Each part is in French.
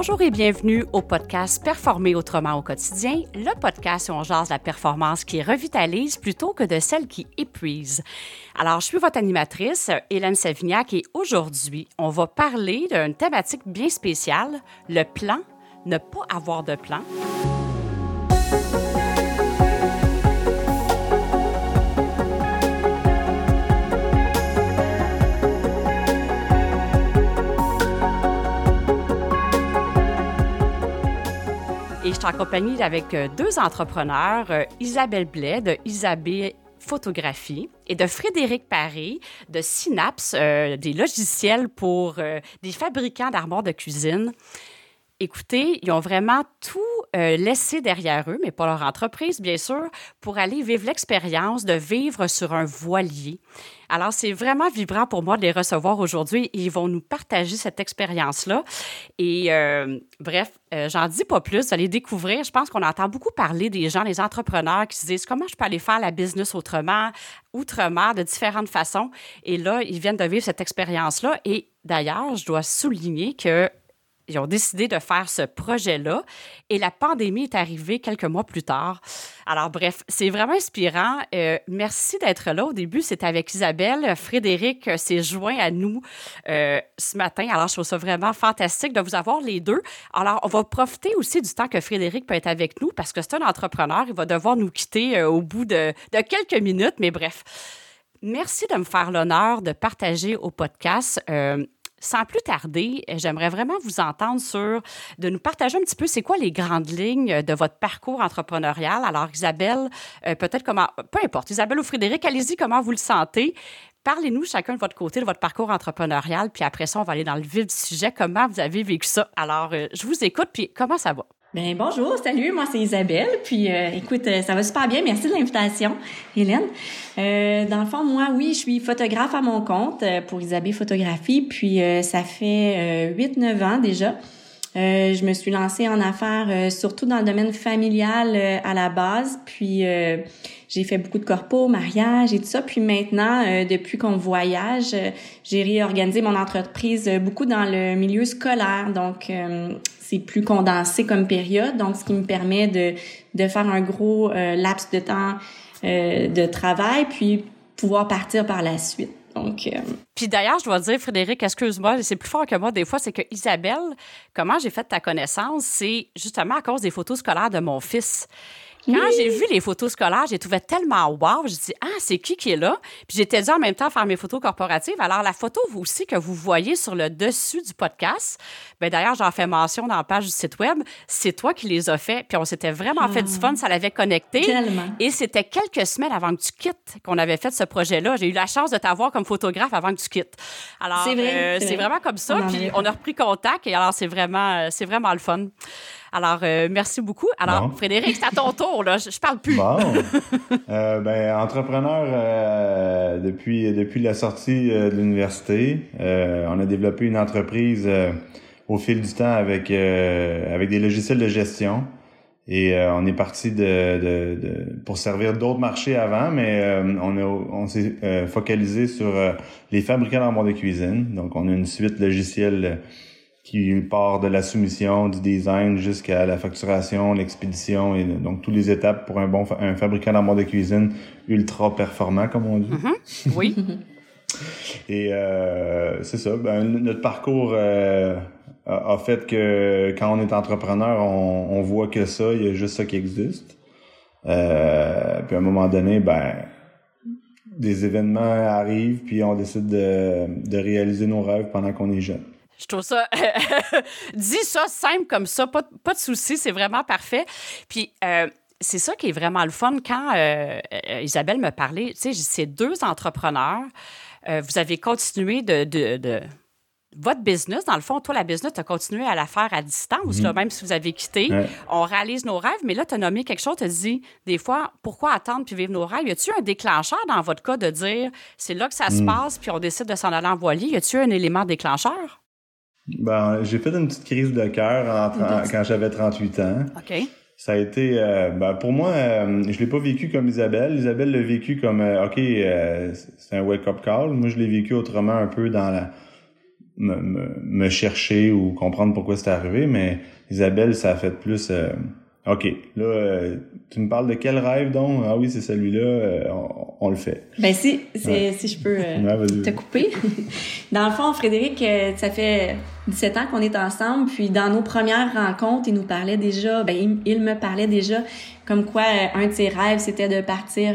Bonjour et bienvenue au podcast Performer autrement au quotidien, le podcast où on jase la performance qui revitalise plutôt que de celle qui épuise. Alors, je suis votre animatrice, Hélène Savignac, et aujourd'hui, on va parler d'une thématique bien spéciale, le plan, ne pas avoir de plan. Et je suis accompagnée avec euh, deux entrepreneurs, euh, Isabelle Blais de Isabelle Photographie et de Frédéric Paré de Synapse, euh, des logiciels pour des fabricants d'armoires de cuisine. Écoutez, ils ont vraiment tout laissé derrière eux, mais pas leur entreprise, bien sûr, pour aller vivre l'expérience de vivre sur un voilier. Alors, c'est vraiment vibrant pour moi de les recevoir aujourd'hui. Ils vont nous partager cette expérience-là. Et euh, bref, euh, j'en dis pas plus. Vous allez découvrir. Je pense qu'on entend beaucoup parler des gens, les entrepreneurs qui se disent comment je peux aller faire la business autrement, outre-mer, de différentes façons? Et là, ils viennent de vivre cette expérience-là. Et d'ailleurs, je dois souligner que ils ont décidé de faire ce projet-là et la pandémie est arrivée quelques mois plus tard. Alors bref, c'est vraiment inspirant. Euh, merci d'être là. Au début, c'était avec Isabelle. Frédéric s'est joint à nous euh, ce matin. Alors je trouve ça vraiment fantastique de vous avoir les deux. Alors on va profiter aussi du temps que Frédéric peut être avec nous parce que c'est un entrepreneur. Il va devoir nous quitter euh, au bout de quelques minutes, mais bref. Merci de me faire l'honneur de partager au podcast sans plus tarder, j'aimerais vraiment vous entendre sur, de nous partager un petit peu, c'est quoi les grandes lignes de votre parcours entrepreneurial? Alors, Isabelle, euh, peut-être comment, peu importe, Isabelle ou Frédéric, allez-y, comment vous le sentez. Parlez-nous chacun de votre côté de votre parcours entrepreneurial, puis après ça, on va aller dans le vif du sujet. Comment vous avez vécu ça? Alors, euh, je vous écoute, puis comment ça va? Ben bonjour, salut, moi c'est Isabelle. Puis euh, écoute, euh, ça va super bien. Merci de l'invitation, Hélène. Euh, dans le fond, moi, oui, je suis photographe à mon compte pour Isabelle Photographie. Puis ça fait 8-9 ans déjà. je me suis lancée en affaires surtout dans le domaine familial à la base. Puis j'ai fait beaucoup de corpos, mariage et tout ça. Puis maintenant, depuis qu'on voyage, j'ai réorganisé mon entreprise beaucoup dans le milieu scolaire. Donc c'est plus condensé comme période, donc ce qui me permet de, de faire un gros euh, laps de temps euh, de travail, puis pouvoir partir par la suite. Donc, euh, Puis d'ailleurs, je dois dire, Frédéric, excuse-moi, c'est plus fort que moi des fois, c'est que Isabelle, comment j'ai fait ta connaissance, c'est justement à cause des photos scolaires de mon fils. Quand j'ai vu les photos scolaires, j'ai trouvé tellement wow. J'ai dit, ah, c'est qui qui est là? Puis j'étais dit en même temps faire mes photos corporatives. Alors, la photo vous aussi que vous voyez sur le dessus du podcast, ben d'ailleurs, j'en fais mention dans la page du site web, c'est toi qui les as fait. Puis on s'était vraiment fait du fun, ça l'avait connecté. Tellement. Et c'était quelques semaines avant que tu quittes qu'on avait fait ce projet-là. J'ai eu la chance de t'avoir comme photographe avant que tu quittes. Alors, c'est vrai, euh, vraiment comme ça. puis on a repris contact et alors, c'est vraiment, euh, c'est vraiment le fun. Alors, euh, merci beaucoup. Alors, Frédéric, c'est à ton tour, là. Je, parle plus. Bon. euh, ben, entrepreneur euh, depuis, depuis la sortie euh, de l'université. on a développé une entreprise au fil du temps avec, avec des logiciels de gestion. Et on est parti de, de, de, pour servir d'autres marchés avant, mais on, a, on s'est focalisé sur les fabricants d'armoires de cuisine. Donc, on a une suite logicielle qui part de la soumission, du design jusqu'à la facturation, l'expédition et donc toutes les étapes pour un bon un fabricant d'armoires de cuisine ultra performant comme on dit. Mm-hmm. Oui. et euh, c'est ça. Ben, notre parcours euh, a, fait que quand on est entrepreneur, on, on, voit que ça, il y a juste ça qui existe. Euh, puis à un moment donné, ben des événements arrivent, puis on décide de, de réaliser nos rêves pendant qu'on est jeune. Je trouve ça. Dis ça simple comme ça, pas, pas de souci, c'est vraiment parfait. Puis. Euh, c'est ça qui est vraiment le fun. Quand euh, euh, Isabelle me parlait, tu sais, c'est deux entrepreneurs. vous avez continué de, de, votre business, dans le fond, toi, la business, tu as continué à la faire à distance, là, mhm. même si vous avez quitté. On réalise nos rêves, mais là, tu as nommé quelque chose, tu as dit, des fois, pourquoi attendre puis vivre nos rêves? Y a-tu un déclencheur dans votre cas de dire, c'est là que ça se mhm. passe, puis on décide de s'en aller en voilier? Y a-tu un élément déclencheur? Ben, j'ai fait une petite crise de cœur quand j'avais 38 ans. OK. Ça a été, euh, ben, pour moi, euh, je l'ai pas vécu comme Isabelle. Isabelle l'a vécu comme, euh, ok, c'est un wake-up call. Moi, je l'ai vécu autrement, un peu dans la, me, chercher ou comprendre pourquoi c'était arrivé, mais Isabelle, ça a fait plus OK, là, euh, tu me parles de quel rêve donc? Ah oui, c'est celui-là, euh, on, le fait. Ben si, si je peux euh, te couper. dans le fond, Frédéric, ça fait 17 ans qu'on est ensemble, puis dans nos premières rencontres, il nous parlait déjà, ben il, me parlait déjà comme quoi un de ses rêves, c'était de partir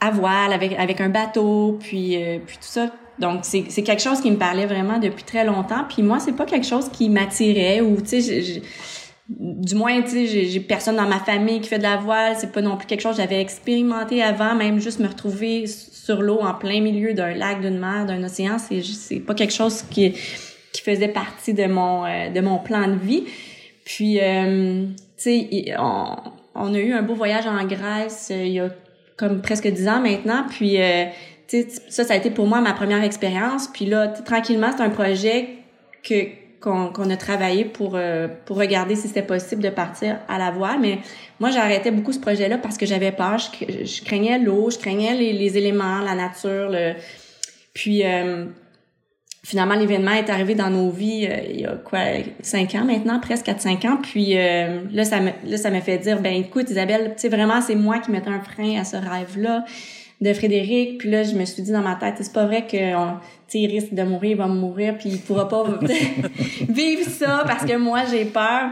à voile avec, avec un bateau, puis, puis tout ça. Donc, c'est quelque chose qui me parlait vraiment depuis très longtemps. Puis moi, c'est pas quelque chose qui m'attirait ou, tu sais, du moins, tu sais, j'ai personne dans ma famille qui fait de la voile. C'est pas non plus quelque chose que j'avais expérimenté avant. Même juste me retrouver sur l'eau en plein milieu d'un lac, d'une mer, d'un océan, c'est c'est pas quelque chose qui qui faisait partie de mon euh, de mon plan de vie. Puis, euh, tu sais, on, on, a eu un beau voyage en Grèce euh, il y a comme presque dix ans maintenant. Puis, tu sais, ça, ça a été pour moi ma première expérience. Puis là, tranquillement, c'est un projet que qu'on a travaillé pour euh, pour regarder si c'était possible de partir à la voile. Mais moi, j'arrêtais beaucoup ce projet-là parce que j'avais peur. Je, craignais l'eau, je craignais les, les, éléments, la nature. Le... Puis euh, finalement, l'événement est arrivé dans nos vies euh, il y a quoi cinq ans maintenant, presque quatre cinq ans. Puis là, ça me là ça m'a fait dire ben écoute Isabelle, tu sais vraiment c'est moi qui mettais un frein à ce rêve-là de Frédéric. Puis là, je me suis dit dans ma tête, c'est pas vrai que il risque de mourir, il va mourir, puis il pourra pas vivre ça parce que moi, j'ai peur.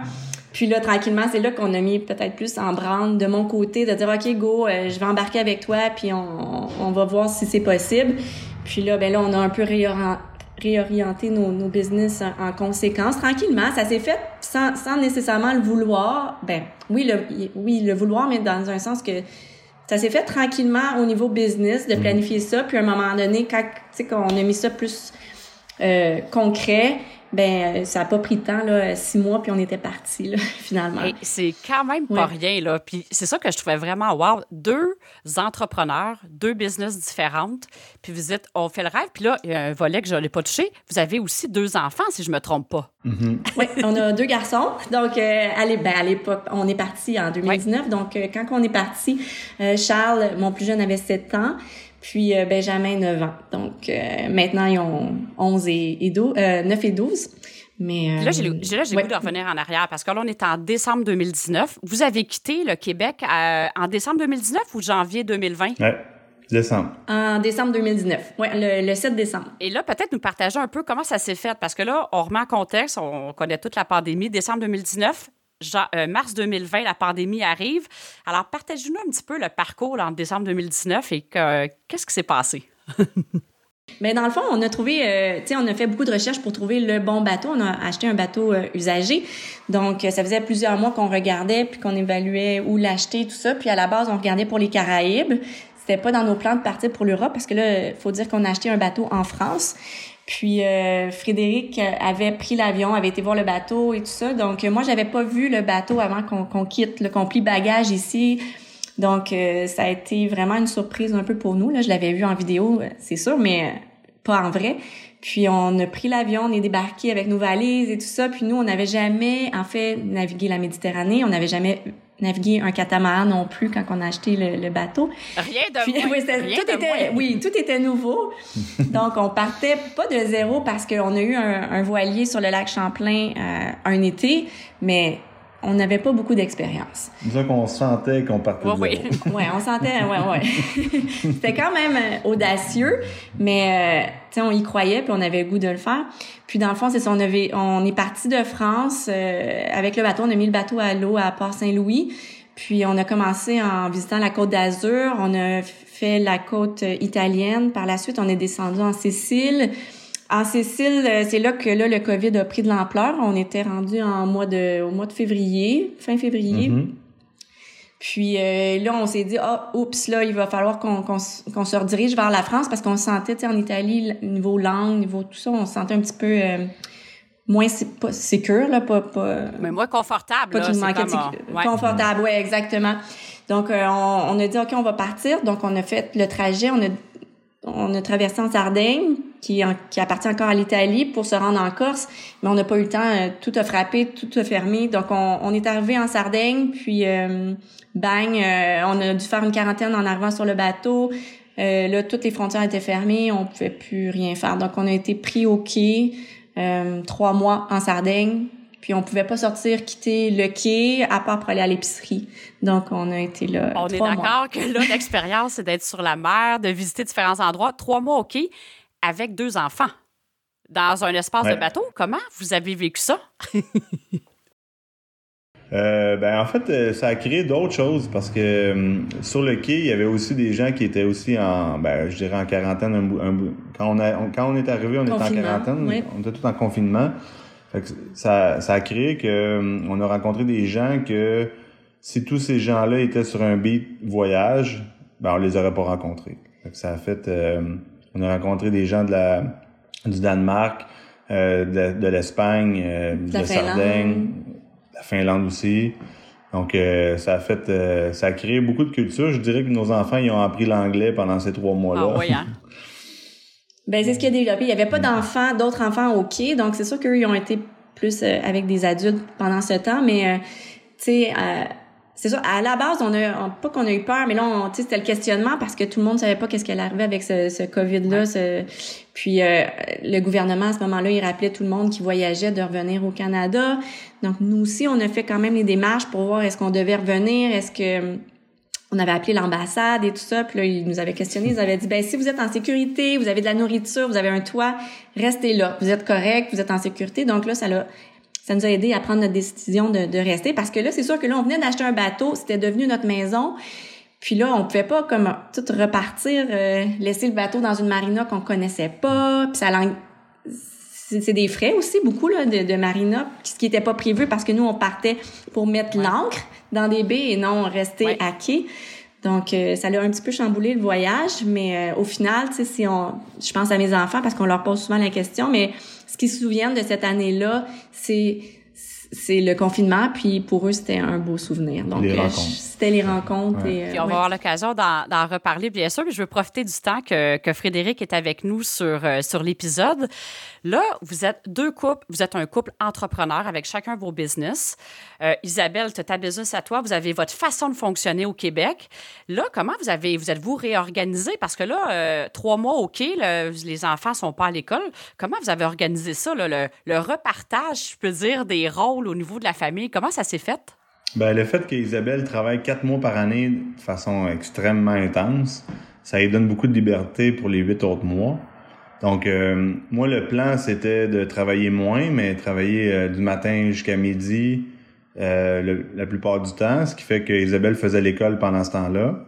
Puis là, tranquillement, c'est là qu'on a mis peut-être plus en branle de mon côté, de dire, OK, go, euh, je vais embarquer avec toi, puis on, on va voir si c'est possible. Puis là, ben là, on a un peu réorienté nos, nos business en, conséquence. Tranquillement, ça s'est fait sans, sans nécessairement le vouloir. Ben oui, le, oui, le vouloir, mais dans un sens que ça s'est fait tranquillement au niveau business de mhm. planifier ça. Puis à un moment donné, quand, on a mis ça plus euh, concret, ben ça a pas pris de temps là six mois puis on était parti là finalement. C'est quand même pas rien là. Puis c'est ça que je trouvais vraiment wow deux entrepreneurs deux business différentes puis vous êtes on fait le rêve. Puis là il y a un volet que je n'ai pas touché. Vous avez aussi deux enfants si je me trompe pas. Mm-hmm. oui on a deux garçons. Donc euh, ben, à l'époque on est parti en 2019 donc euh, quand on est parti euh, Charles mon plus jeune avait 7 ans puis euh, Benjamin, 9 ans. Donc euh, maintenant, ils ont 11 et, et 12, 9 euh, et 12. Mais, là, j'ai le, goût de revenir en arrière parce que là, on est en décembre 2019. Vous avez quitté le Québec en décembre 2019 ou janvier 2020? Oui, décembre. En décembre 2019. Oui, le, le, 7 décembre. Et là, peut-être nous partager un peu comment ça s'est fait parce que là, on remet en contexte, on connaît toute la pandémie. Décembre 2019, euh, mars 2020, la pandémie arrive. Alors, partagez-nous un petit peu le parcours en décembre 2019 et qu'est-ce qui s'est passé? Mais dans le fond, on a trouvé, euh, tu sais, on a fait beaucoup de recherches pour trouver le bon bateau. On a acheté un bateau euh, usagé. Donc, ça faisait plusieurs mois qu'on regardait puis qu'on évaluait où l'acheter, tout ça. Puis à la base, on regardait pour les Caraïbes. C'était pas dans nos plans de partir pour l'Europe parce que là, faut dire qu'on a acheté un bateau en France. Puis euh, Frédéric avait pris l'avion, avait été voir le bateau et tout ça. Donc moi, j'avais pas vu le bateau avant qu'on quitte, le qu'on plie bagage ici. Donc euh, ça a été vraiment une surprise un peu pour nous. Là, je l'avais vu en vidéo, euh, c'est sûr, mais pas en vrai. Puis on a pris l'avion, on est débarqué avec nos valises et tout ça. Puis nous, on n'avait jamais, en fait, navigué la Méditerranée. On n'avait jamais naviguer un catamaran non plus quand on a acheté le, bateau. Rien de Puis, oui, tout était, oui, tout était nouveau. Donc, on partait pas de zéro parce qu'on a eu un, voilier sur le lac Champlain euh, un été, mais on n'avait pas beaucoup d'expérience. C'est ça qu'on sentait qu'on partait de oui. zéro. oui, on sentait, ouais, ouais. C'était quand même euh, audacieux, mais euh, on y croyait puis on avait le goût de le faire. Puis dans le fond, c'est ça, on on est parti de France euh, avec le bateau, on a mis le bateau à l'eau à Port-Saint-Louis. Puis on a commencé en visitant la côte d'Azur, on a fait la côte italienne. Par la suite, on est descendu en Sicile. En Sicile, euh, c'est là que le COVID a pris de l'ampleur. On était rendu en au mois de février, fin février. Mm-hmm. Puis euh, là, on s'est dit, ah, oups, là, il va falloir qu'on qu'on se redirige vers la France parce qu'on se sentait, tu sais, en Italie, niveau langue, niveau tout ça, on se sentait un petit peu euh, moins pas sécure, là, pas... pas Mais moins confortable, pas là, c'est Confortable, ouais, exactement. Donc, on, on, a dit, OK, on va partir. Donc, on a fait le trajet, on a on a traversé en Sardaigne, qui, appartient encore à l'Italie, pour se rendre en Corse, mais on n'a pas eu le temps. Euh, tout a frappé, tout a fermé. Donc, on, est arrivé en Sardaigne, puis euh, bang, euh, on a dû faire une quarantaine en arrivant sur le bateau. Euh, là, toutes les frontières étaient fermées, on pouvait plus rien faire. Donc, on a été pris au quai trois mois en Sardaigne. Puis on pouvait pas sortir, quitter le quai, à part pour aller à l'épicerie. Donc on a été là. On est d'accord que là, l'expérience, c'est d'être sur la mer, de visiter différents endroits. Trois mois au quai avec deux enfants dans un espace de bateau. Comment vous avez vécu ça? Euh, ben en fait, euh, ça a créé d'autres choses parce que euh, sur le quai, il y avait aussi des gens qui étaient aussi en, ben, je dirais en quarantaine. quand on a, quand on est arrivé, on était en quarantaine, on était tout en confinement. Ça, ça a créé que on a rencontré des gens que si tous ces gens-là étaient sur un beat voyage, ben on les aurait pas rencontrés. ça a fait, on a rencontré des gens de la, du Danemark, de, de l'Espagne, de la Sardaigne la Finlande aussi. Donc, euh, ça a fait, euh, ça a créé beaucoup de culture. Je dirais que nos enfants, ils ont appris l'anglais pendant ces trois mois-là. Ah oui, hein? ben, c'est ce qui a développé. Il n'y avait pas d'enfants, d'autres enfants au quai. Donc, c'est sûr qu'eux, ils ont été plus euh, avec des adultes pendant ce temps. Mais, tu sais, c'est sûr, à la base, on a, pas qu'on a eu peur, mais là, on, c'était le questionnement parce que tout le monde savait pas qu'est-ce qui allait arriver avec ce, ce COVID-là. Puis euh, le gouvernement, à ce moment-là, il rappelait tout le monde qui voyageait de revenir au Canada. Donc, nous aussi, on a fait quand même les démarches pour voir est-ce qu'on devait revenir, est-ce que on avait appelé l'ambassade et tout ça, puis là, ils nous avaient questionné, ils avaient dit, ben si vous êtes en sécurité, vous avez de la nourriture, vous avez un toit, restez là, vous êtes correct, vous êtes en sécurité. Donc là, ça l'a ça nous a aidé à prendre notre décision de, rester parce que là, c'est sûr que là, on venait d'acheter un bateau, c'était devenu notre maison. Puis là, on pouvait pas comme tout repartir, euh, laisser le bateau dans une marina qu'on connaissait pas. Puis ça c'est des frais aussi beaucoup là de, de marina, ce qui était pas prévu parce que nous on partait pour mettre l'ancre dans des baies et non rester à quai. Donc euh, ça a un petit peu chamboulé le voyage, mais euh, au final, tu sais, si on, je pense à mes enfants parce qu'on leur pose souvent la question, mais ce qu'ils se souviennent de cette année-là, c'est c'est le confinement, puis pour eux, c'était un beau souvenir. Donc, euh, c'était les rencontres. Et, puis on va avoir l'occasion d'en reparler, bien sûr, mais je veux profiter du temps que, que Frédéric est avec nous sur, sur l'épisode. Là, vous êtes deux couples, vous êtes un couple entrepreneur avec chacun vos business. Euh, Isabelle, tu as ta business à toi, vous avez votre façon de fonctionner au Québec. Là, comment vous avez, vous êtes-vous réorganisé? Parce que là, euh, trois mois quai, les enfants sont pas à l'école. Comment vous avez organisé ça, le, le repartage, je peux dire, des rôles au niveau de la famille? Comment ça s'est fait? Ben, le fait qu'Isabelle travaille quatre mois par année de façon extrêmement intense, ça lui donne beaucoup de liberté pour les huit autres mois. Donc, euh, moi, le plan, c'était de travailler moins, mais travailler euh, du matin jusqu'à midi euh, la plupart du temps, ce qui fait que Isabelle faisait l'école pendant ce temps-là.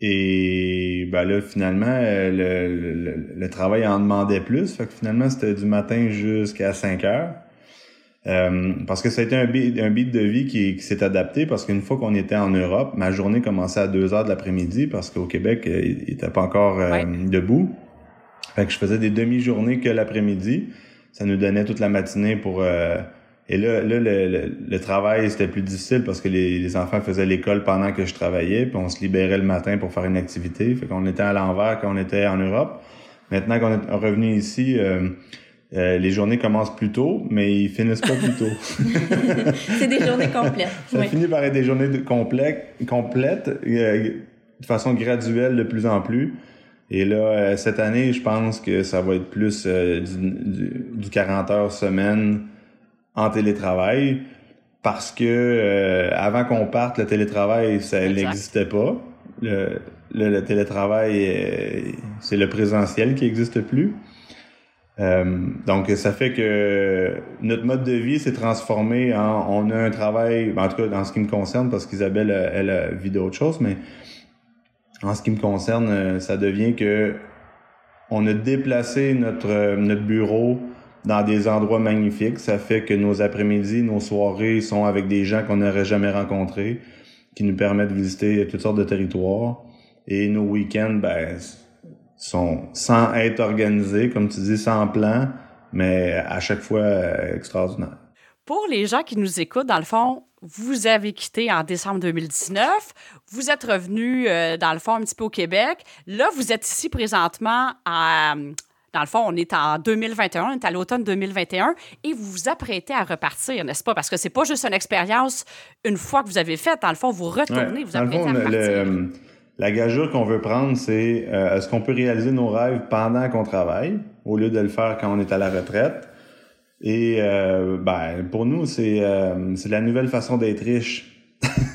et ben là, finalement, le, le, travail en demandait plus. Fait que finalement, c'était du matin jusqu'à 5 heures. Euh, parce que ça a été un beat, un beat de vie qui, qui s'est adapté parce qu'une fois qu'on était en Europe, ma journée commençait à 2 heures de l'après-midi parce qu'au Québec, euh, il n'était pas encore euh, debout. Fait que je faisais des demi-journées que l'après-midi. Ça nous donnait toute la matinée pour... et là, là le, le, travail, c'était plus difficile parce que les, les enfants faisaient l'école pendant que je travaillais, puis on se libérait le matin pour faire une activité. Fait qu'on était à l'envers quand on était en Europe. Maintenant qu'on est revenu ici... Euh, les journées commencent plus tôt, mais ils finissent pas plus tôt. c'est des journées complètes. Ça finit par être des journées de complètes, complètes euh, de façon graduelle de plus en plus. Et là, euh, cette année, je pense que ça va être plus du, du, 40 heures semaine en télétravail parce que avant qu'on parte, le télétravail, ça n'existait pas. Le, le, le télétravail, c'est le présentiel qui n'existe plus. Euh, donc, ça fait que notre mode de vie s'est transformé en on a un travail, en tout cas dans ce qui me concerne, parce qu'Isabelle, elle, elle vit d'autres choses, mais en ce qui me concerne, euh, ça devient que on a déplacé notre, notre bureau dans des endroits magnifiques. Ça fait que nos après-midi, nos soirées sont avec des gens qu'on n'aurait jamais rencontrés, qui nous permettent de visiter toutes sortes de territoires. Et nos week-ends, ben, sont sans être organisés, comme tu dis, sans plan, mais à chaque fois euh, extraordinaire. Pour les gens qui nous écoutent, dans le fond, vous avez quitté en décembre 2019, vous êtes revenu, euh, dans le fond, un petit peu au Québec. Là, vous êtes ici présentement à, dans le fond, on est en 2021, on est à l'automne 2021 et vous vous apprêtez à repartir, n'est-ce pas? Parce que c'est pas juste une expérience une fois que vous avez fait. Dans le fond, vous retournez, vous apprêtez à repartir La gageure qu'on veut prendre, c'est euh, est-ce qu'on peut réaliser nos rêves pendant qu'on travaille, au lieu de le faire quand on est à la retraite? Et euh, ben, pour nous, c'est euh, c'est la nouvelle façon d'être riche.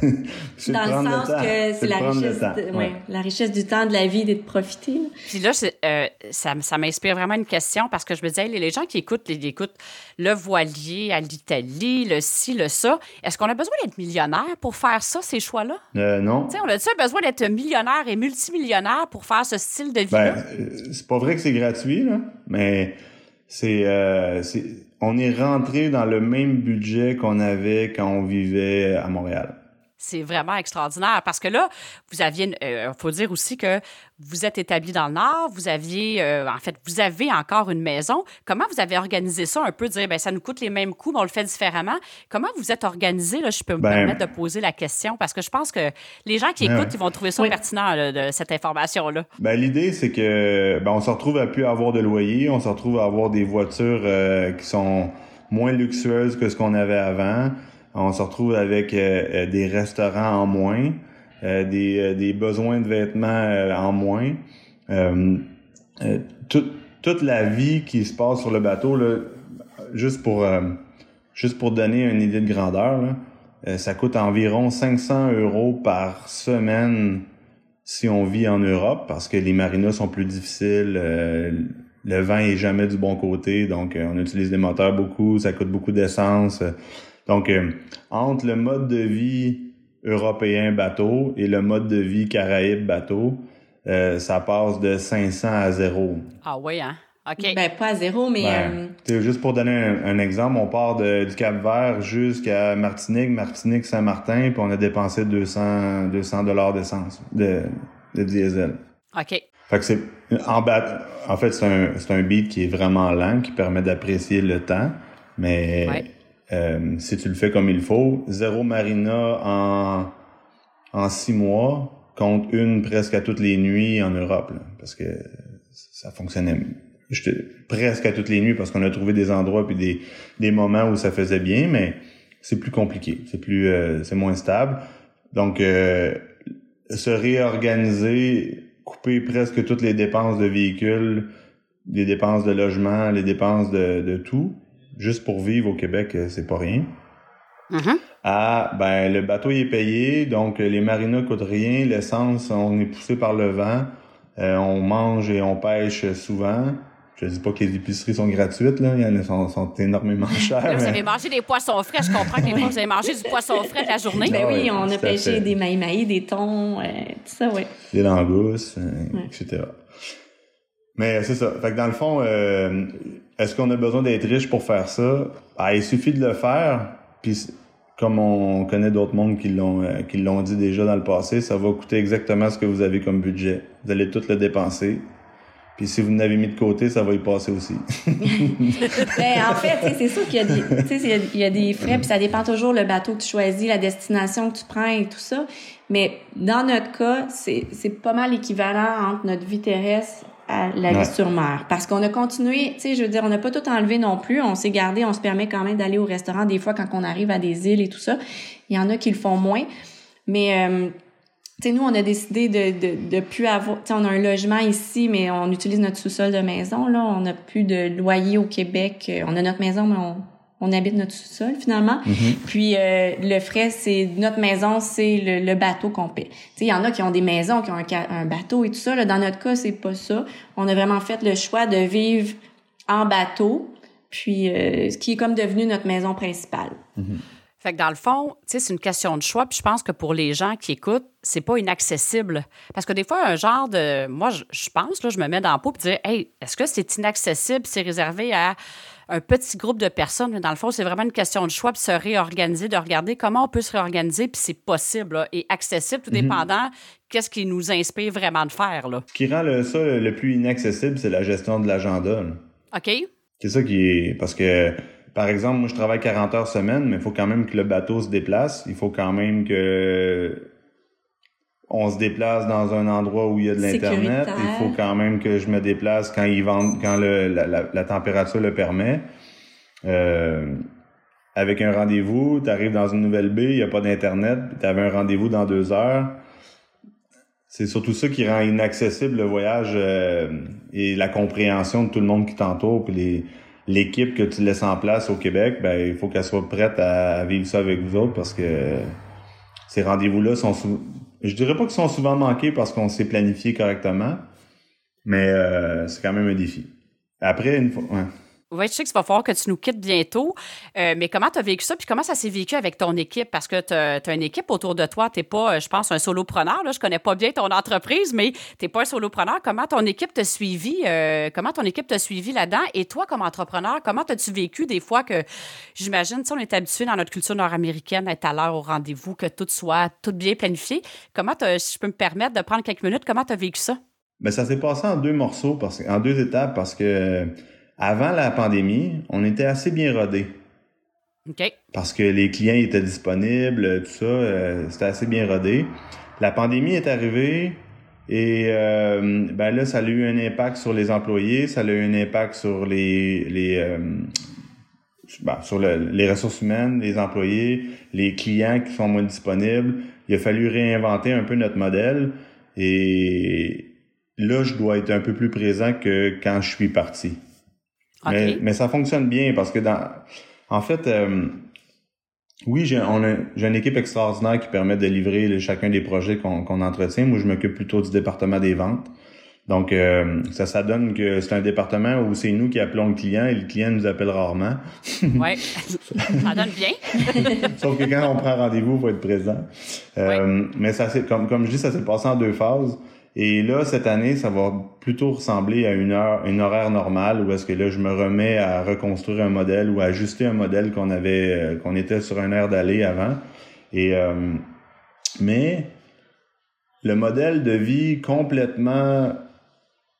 Dans le sens que c'est la richesse, ouais. la richesse du temps de la vie et de profiter. Puis là, euh, ça, ça m'inspire vraiment une question parce que je me disais, les gens qui écoutent, les, écoutent le voilier à l'Italie, le ci, le ça, est-ce qu'on a besoin d'être millionnaire pour faire ça, ces choix-là? Euh, non. sais, on a-tu besoin d'être millionnaire et multimillionnaire pour faire ce style de vie-là? Ben, euh, c'est pas vrai que c'est gratuit, là, mais c'est... Euh, on est rentré dans le même budget qu'on avait quand on vivait à Montréal. C'est vraiment extraordinaire parce que là, vous aviez, il euh, faut dire aussi que vous êtes établi dans le Nord, vous aviez, euh, en fait, vous avez encore une maison. Comment vous avez organisé ça un peu, dire, ben ça nous coûte les mêmes coûts, mais on le fait différemment? Comment vous êtes organisé, là, je peux me ben, permettre de poser la question? Parce que je pense que les gens qui écoutent, ils vont trouver ça pertinent, de cette information-là. Ben, l'idée, c'est que, ben, on se retrouve à plus avoir de loyer, on se retrouve à avoir des voitures euh, qui sont moins luxueuses que ce qu'on avait avant on se retrouve avec euh, euh, des restaurants en moins, euh, des, des, besoins de vêtements en moins. toute la vie qui se passe sur le bateau, là, juste pour juste pour donner une idée de grandeur, ça coûte environ 500 euros par semaine si on vit en Europe, parce que les marinas sont plus difficiles, le vent est jamais du bon côté, donc on utilise des moteurs beaucoup, ça coûte beaucoup d'essence. Donc, euh, entre le mode de vie européen bateau et le mode de vie caraïbe bateau, euh, ça passe de 500 à zéro. Ah oui, hein? OK. Ben, pas à zéro, mais... Ben, euh... Juste pour donner un, exemple, on part de, du Cap-Vert jusqu'à Martinique, Martinique, Saint-Martin, puis on a dépensé 200 200 dollars d'essence, de, de diesel. OK. Fait que c'est... En, en fait, c'est un, c'est un beat qui est vraiment lent, qui permet d'apprécier le temps, mais... Ouais euh, si tu le fais comme il faut, zéro marina en, en six mois compte une presque à toutes les nuits en Europe, parce que ça fonctionnait presque à toutes les nuits parce qu'on a trouvé des endroits puis des, des moments où ça faisait bien, mais c'est plus compliqué, c'est plus euh, c'est moins stable. Donc euh, se réorganiser, couper presque toutes les dépenses de véhicules, les dépenses de logement, les dépenses de, de tout, juste pour vivre au Québec, euh, c'est pas rien. Mm-hmm. Ah, ben le bateau est payé, donc euh, les marinas coûtent rien, l'essence, on est poussé par le vent, euh, on mange et on pêche souvent. Je dis pas que les épiceries sont gratuites, là. Il y en a sont, sont énormément chères. Vous avez mangé des poissons frais. Je comprends que les vous avez mangé du poisson frais de la journée. Ben oui, on a pêché des maïs des thons, tout ça, oui. Des langoustes, etc. Mais c'est ça. Fait que dans le fond, euh, est-ce qu'on a besoin d'être riche pour faire ça? Ah, il suffit de le faire, puis comme on connaît d'autres mondes qui l'ont euh, qui l'ont dit déjà dans le passé, ça va coûter exactement ce que vous avez comme budget. Vous allez tout le dépenser. Puis si vous n'avez mis de côté, ça va y passer aussi. ben, en fait, c'est sûr qu'il y a des, il y a des frais, puis ça dépend toujours le bateau que tu choisis, la destination que tu prends et tout ça. Mais dans notre cas, c'est pas mal équivalent entre notre vie terrestre à la vie sur mer. Parce qu'on a continué, tu sais, je veux dire, on n'a pas tout enlevé non plus. On s'est gardé, on se permet quand même d'aller au restaurant des fois quand on arrive à des îles et tout ça. Il y en a qui le font moins. Mais, euh, tu sais, nous, on a décidé de, de, de plus avoir, tu sais, on a un logement ici, mais on utilise notre sous-sol de maison, là. On n'a plus de loyer au Québec. On a notre maison, mais on, on habite notre sous-sol finalement. Mm-hmm. Puis euh, le frais, c'est notre maison, c'est le, bateau qu'on paie. Il y en a qui ont des maisons, qui ont un, bateau et tout ça. Là. Dans notre cas, c'est pas ça. On a vraiment fait le choix de vivre en bateau, puis euh, ce qui est comme devenu notre maison principale. Mm-hmm. Fait que dans le fond, c'est une question de choix. Puis je pense que pour les gens qui écoutent, c'est pas inaccessible. Parce que des fois, un genre de. Moi, je, pense, là, je me mets dans la peau et dire Hey, est-ce que c'est inaccessible? C'est réservé à un petit groupe de personnes. Mais dans le fond, c'est vraiment une question de choix, puis se réorganiser, de regarder comment on peut se réorganiser, puis c'est possible et accessible, tout mhm. dépendant qu'est-ce qui nous inspire vraiment de faire. Là. Ce qui rend le, ça le plus inaccessible, c'est la gestion de l'agenda. OK. C'est ça qui est. Parce que, par exemple, moi, je travaille 40 heures semaine, mais il faut quand même que le bateau se déplace. Il faut quand même que on se déplace dans un endroit où il y a de l'internet. Il faut quand même que je me déplace quand ils vendent, quand le, la, température le permet. Euh, avec un rendez-vous, tu arrives dans une nouvelle baie, il n'y a pas d'internet, tu avais un rendez-vous dans deux heures. c'est surtout ça qui rend inaccessible le voyage euh, et la compréhension de tout le monde qui t'entoure, puis les l'équipe que tu laisses en place au Québec, ben il faut qu'elle soit prête à, vivre ça avec vous autres parce que ces rendez-vous-là sont je dirais pas qu'ils sont souvent manqués parce qu'on s'est planifié correctement, mais euh, c'est quand même un défi. Après une fois. Oui, je sais qu'il va falloir que tu nous quittes bientôt. Euh, mais comment tu as vécu ça? Puis comment ça s'est vécu avec ton équipe? Parce que tu as, une équipe autour de toi. Tu n'es pas, je pense, un solopreneur. Là. Je connais pas bien ton entreprise, mais tu n'es pas un solopreneur. Comment ton équipe t'a suivi? Euh, comment ton équipe t'a suivi là-dedans? Et toi, comme entrepreneur, comment as-tu vécu des fois que, j'imagine, on est habitué dans notre culture nord-américaine à être à l'heure au rendez-vous, que tout soit tout bien planifié. Comment, si je peux me permettre de prendre quelques minutes, comment tu as vécu ça? Bien, ça s'est passé en deux morceaux, parce, en deux étapes, parce que avant la pandémie, on était assez bien rodés. Parce que les clients étaient disponibles, tout ça, euh, c'était assez bien rodé. La pandémie est arrivée et euh, ben là, ça a eu un impact sur les employés, ça a eu un impact sur les, les euh, ben, sur les ressources humaines, les employés, les clients qui sont moins disponibles. Il a fallu réinventer un peu notre modèle et là, je dois être un peu plus présent que quand je suis parti. Mais, mais, ça fonctionne bien parce que dans, en fait, euh, oui, j'ai, on a, j'ai une équipe extraordinaire qui permet de livrer chacun des projets qu'on, qu'on entretient. Moi, je m'occupe plutôt du département des ventes. Donc, euh, ça, ça donne que c'est un département où c'est nous qui appelons le client et le client nous appelle rarement. oui, ça donne bien. Sauf que quand on prend rendez-vous, il faut être présent. Euh, Mais ça, c'est comme, comme je dis, ça s'est passé en deux phases. Et là, cette année, ça va plutôt ressembler à une heure, une horaire normale où est-ce que là, je me remets à reconstruire un modèle ou à ajuster un modèle qu'on avait, euh, qu'on était sur un air d'aller avant. Et euh, mais le modèle de vie complètement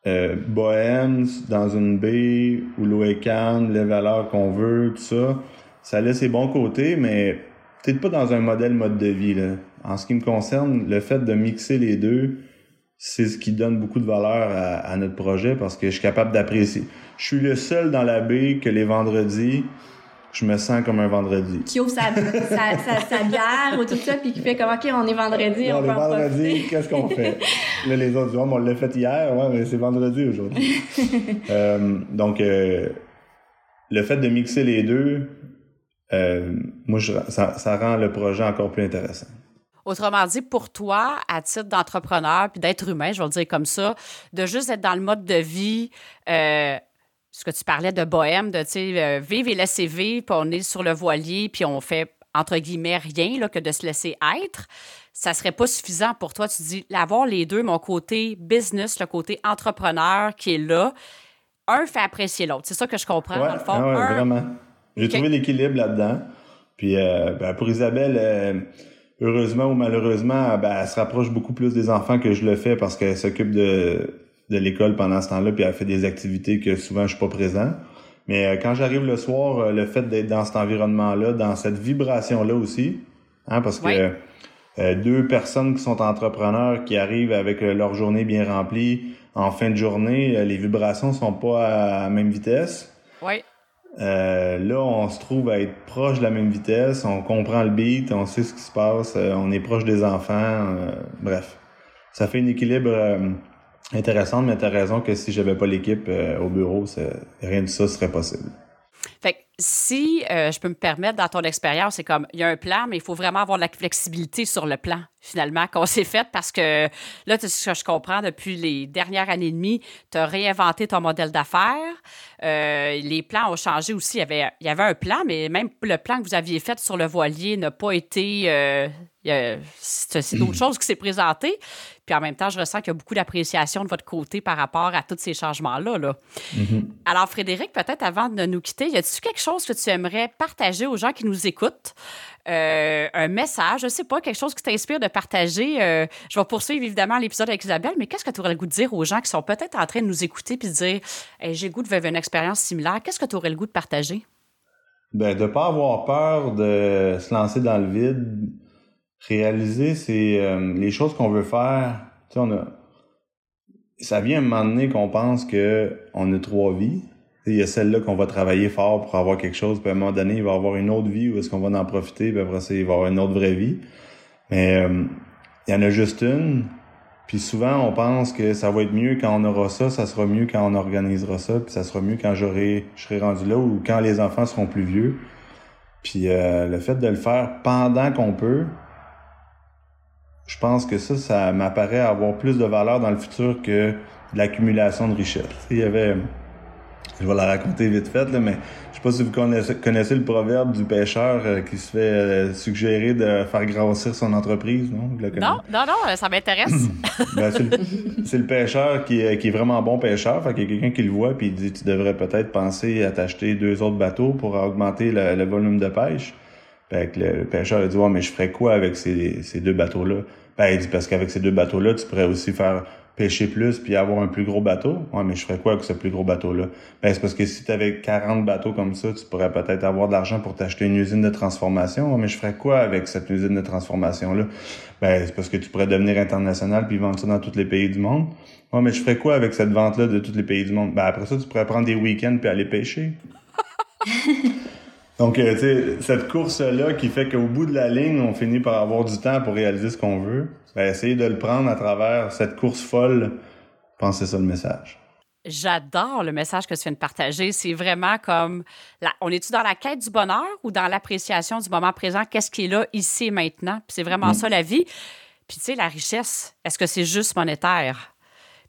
euh, bohème dans une baie où l'eau les valeurs qu'on veut, tout ça, ça laisse ses bons côtés, mais peut-être pas dans un modèle mode de vie. Là. En ce qui me concerne, le fait de mixer les deux, c'est ce qui donne beaucoup de valeur à, notre projet parce que je suis capable d'apprécier. Je suis le seul dans la baie que les vendredis, je me sens comme un vendredi. Qui ouvre sa, bière ou tout ça, puis qui fait comme, OK, on est vendredi, on, on est vendredi, qu'est-ce qu'on fait? Là, les autres disent, on l'a fait hier, ouais, mais c'est vendredi aujourd'hui. euh, donc, euh, le fait de mixer les deux, euh, moi, ça, ça rend le projet encore plus intéressant. Autrement dit, pour toi, à titre d'entrepreneur, puis d'être humain, je vais le dire comme ça, de juste être dans le mode de vie, euh, ce que tu parlais de bohème, de euh, vivre et laisser vivre, puis on est sur le voilier, puis on fait entre guillemets rien là, que de se laisser être, ça serait pas suffisant pour toi. Tu dis, avoir les deux, mon côté business, le côté entrepreneur qui est là, un fait apprécier l'autre. C'est ça que je comprends, dans le fond. Ah vraiment. J'ai trouvé l'équilibre là-dedans. Puis euh, ben, pour Isabelle, heureusement ou malheureusement, ben, elle se rapproche beaucoup plus des enfants que je le fais parce qu'elle s'occupe de, de l'école pendant ce temps-là, puis elle fait des activités que souvent je suis pas présent. Mais euh, quand j'arrive le soir, euh, le fait d'être dans cet environnement-là, dans cette vibration-là aussi, hein, parce que euh, deux personnes qui sont entrepreneurs, qui arrivent avec leur journée bien remplie, en fin de journée, les vibrations sont pas à la même vitesse. Oui. Euh, là, on se trouve à être proche de la même vitesse, on comprend le beat, on sait ce qui se passe, euh, on est proche des enfants, euh, bref. Ça fait un équilibre intéressant, mais tu as raison que si j'avais pas l'équipe au bureau, rien de ça serait possible. Si euh, je peux me permettre, dans ton expérience, c'est comme, il y a un plan, mais il faut vraiment avoir de la flexibilité sur le plan, finalement, qu'on s'est fait, parce que là, ce que je comprends, depuis les dernières années et demie, tu as réinventé ton modèle d'affaires. Euh, les plans ont changé aussi. Il y, avait, il y avait un plan, mais même le plan que vous aviez fait sur le voilier n'a pas été... Euh, c'est d'autres choses qui s'est présenté. Puis en même temps, je ressens qu'il y a beaucoup d'appréciation de votre côté par rapport à tous ces changements-là. Là. Mm-hmm. Alors, Frédéric, peut-être avant de nous quitter, y a-t-il quelque chose que tu aimerais partager aux gens qui nous écoutent? Euh, un message, je sais pas, quelque chose qui t'inspire de partager? Euh, je vais poursuivre évidemment l'épisode avec Isabelle, mais qu'est-ce que tu aurais le goût de dire aux gens qui sont peut-être en train de nous écouter puis de dire j'ai le goût de vivre une expérience similaire? Qu'est-ce que tu aurais le goût de partager? Ben, de ne pas avoir peur de se lancer dans le vide, réaliser c'est euh, les choses qu'on veut faire. Tu sais, on a, ça vient à un moment donné qu'on pense que on a trois vies. Il y a celle-là qu'on va travailler fort pour avoir quelque chose, puis à un moment donné, il va avoir une autre vie où est-ce qu'on va en profiter, puis après ça, il va avoir une autre vraie vie. Mais euh, il y en a juste une, Puis souvent, on pense que ça va être mieux quand on aura ça, ça sera mieux quand on organisera ça, puis ça sera mieux quand j'aurai, je serai rendu là ou quand les enfants seront plus vieux. Puis euh, le fait de le faire pendant qu'on peut, je pense que ça, ça m'apparaît avoir plus de valeur dans le futur que l'accumulation de richesses. Il y avait je vais la raconter vite fait, là, mais je sais pas si vous connaissez, le proverbe du pêcheur euh, qui se fait euh, suggérer de faire grossir son entreprise, non? non, non, non, ça m'intéresse. ben, c'est, le, pêcheur qui, qui, est vraiment bon pêcheur. Fait qu'il y a quelqu'un qui le voit puis il dit tu devrais peut-être penser à t'acheter deux autres bateaux pour augmenter le, volume de pêche. Le, pêcheur a dit ouais, mais je ferais quoi avec ces, ces deux bateaux-là? Ben, il dit parce qu'avec ces deux bateaux-là, tu pourrais aussi faire pêcher plus puis avoir un plus gros bateau. Ouais, mais je ferais quoi avec ce plus gros bateau-là? Ben, c'est parce que si tu avais 40 bateaux comme ça, tu pourrais peut-être avoir de l'argent pour t'acheter une usine de transformation. Ouais, mais je ferais quoi avec cette usine de transformation-là? Ben, c'est parce que tu pourrais devenir international puis vendre ça dans tous les pays du monde. Ouais, mais je ferais quoi avec cette vente-là de tous les pays du monde? Ben, après ça, tu pourrais prendre des week-ends puis aller pêcher. Donc, euh, tu sais, cette course-là qui fait qu'au bout de la ligne, on finit par avoir du temps pour réaliser ce qu'on veut, ben, essayer de le prendre à travers cette course folle, pensez ça le message. J'adore le message que tu viens de partager. C'est vraiment comme, on est-tu dans la quête du bonheur ou dans l'appréciation du moment présent? Qu'est-ce qui est là, ici et maintenant? c'est vraiment mm. ça la vie. Puis tu sais, la richesse, est-ce que c'est juste monétaire?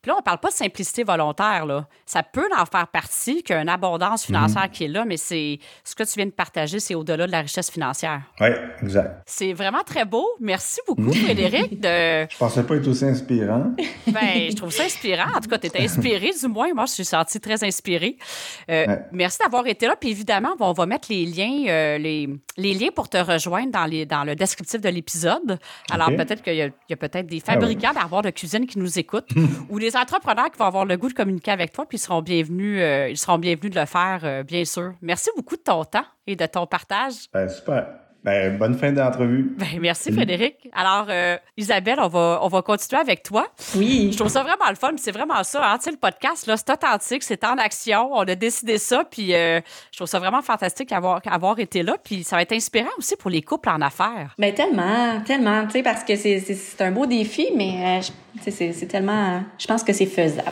Là, on parle pas de simplicité volontaire. Là. Ça peut en faire partie, qu'il y a une abondance financière mhm. qui est là, mais c'est ce que tu viens de partager, c'est au-delà de la richesse financière. Oui, exact. C'est vraiment très beau. Merci beaucoup. Frédéric. De... Je pensais pas être aussi inspirant. Ben, je trouve ça inspirant. En tout cas, tu étais inspiré, du moins. Moi, je suis sentie très inspirée. Euh, merci d'avoir été là. Puis évidemment, on va mettre les liens, euh, les, les, liens pour te rejoindre dans, les, dans le descriptif de l'épisode. Alors, peut-être qu'il y a, peut-être des ah fabricants d'armoires de cuisine qui nous écoutent ou entrepreneurs qui vont avoir le goût de communiquer avec toi, puis ils seront bienvenus, euh, ils seront bienvenus de le faire, euh, bien sûr. Merci beaucoup de ton temps et de ton partage. Ben, super. Ben, bonne fin d'entrevue. Ben, merci, Frédéric. Alors, euh, Isabelle, on va, on va continuer avec toi. Oui. Je trouve ça vraiment le fun. C'est vraiment ça. Hein? Tu sais, le podcast, là, c'est authentique, c'est en action. On a décidé ça. Puis, je trouve ça vraiment fantastique d'avoir avoir été là. Puis, ça va être inspirant aussi pour les couples en affaires. Ben, tellement, tellement. Tu sais, parce que c'est un beau défi, mais c'est tellement. Je pense que c'est faisable.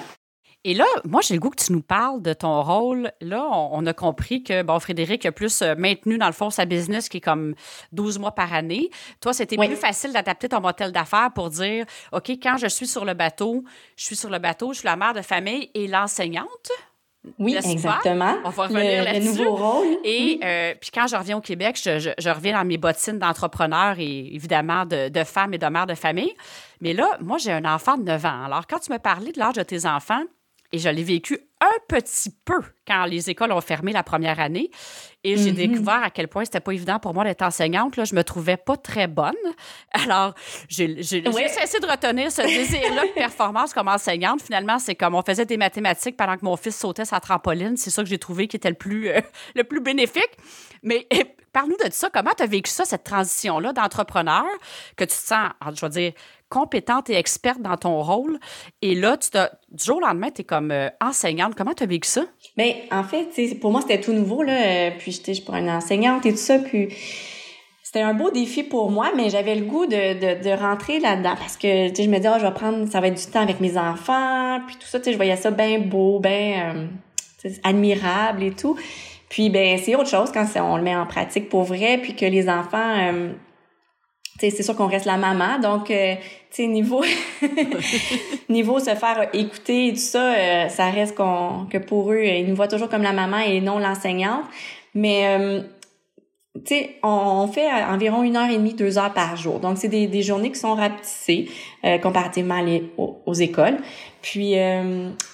Et là, moi, j'ai le goût que tu nous parles de ton rôle. Là, on, a compris que, bon, Frédéric a plus euh, maintenu, dans le fond, sa business qui est comme 12 mois par année. Toi, c'était plus facile d'adapter ton modèle d'affaires pour dire, OK, quand je suis sur le bateau, je suis sur le bateau, je suis la mère de famille et l'enseignante. Oui, exactement. On va revenir là-dessus. Le nouveau rôle. Et euh, puis quand je reviens au Québec, je, reviens dans mes bottines d'entrepreneur et évidemment de, de femme et de mère de famille. Mais là, moi, j'ai un enfant de 9 ans. Alors, quand tu me parlais de l'âge de tes enfants, et je l'ai vécu un petit peu quand les écoles ont fermé la première année. Et j'ai mm-hmm. découvert à quel point c'était pas évident pour moi d'être enseignante. Là, je me trouvais pas très bonne. Alors, j'ai cessé de retenir ce désir-là de performance comme enseignante. Finalement, c'est comme on faisait des mathématiques pendant que mon fils sautait sa trampoline. C'est ça que j'ai trouvé qui était le plus, euh, le plus bénéfique. Mais parle-nous de ça. Comment tu as vécu ça, cette transition-là d'entrepreneur, que tu te sens, je vais dire, compétente et experte dans ton rôle? Et là, tu du jour au lendemain, tu es comme euh, enseignante. Comment tu as vécu ça? Bien, en fait, pour moi, c'était tout nouveau. Là. Euh, puis j'étais pour une enseignante et tout ça. Puis c'était un beau défi pour moi, mais j'avais le goût de, de, rentrer là-dedans parce que je me disais, oh, je vais prendre, ça va être du temps avec mes enfants. Puis tout ça, je voyais ça bien beau, bien euh, admirable et tout. Puis ben c'est autre chose quand on le met en pratique pour vrai, puis que les enfants c'est sûr qu'on reste la maman, donc euh, tu niveau niveau se faire écouter et tout ça, euh, ça reste qu'on que pour eux ils nous voient toujours comme la maman et non l'enseignante. Mais euh, tu sais, on, fait environ une heure et demie, deux heures par jour. Donc c'est des, des journées qui sont rapetissées comparativement aux, aux, écoles. Puis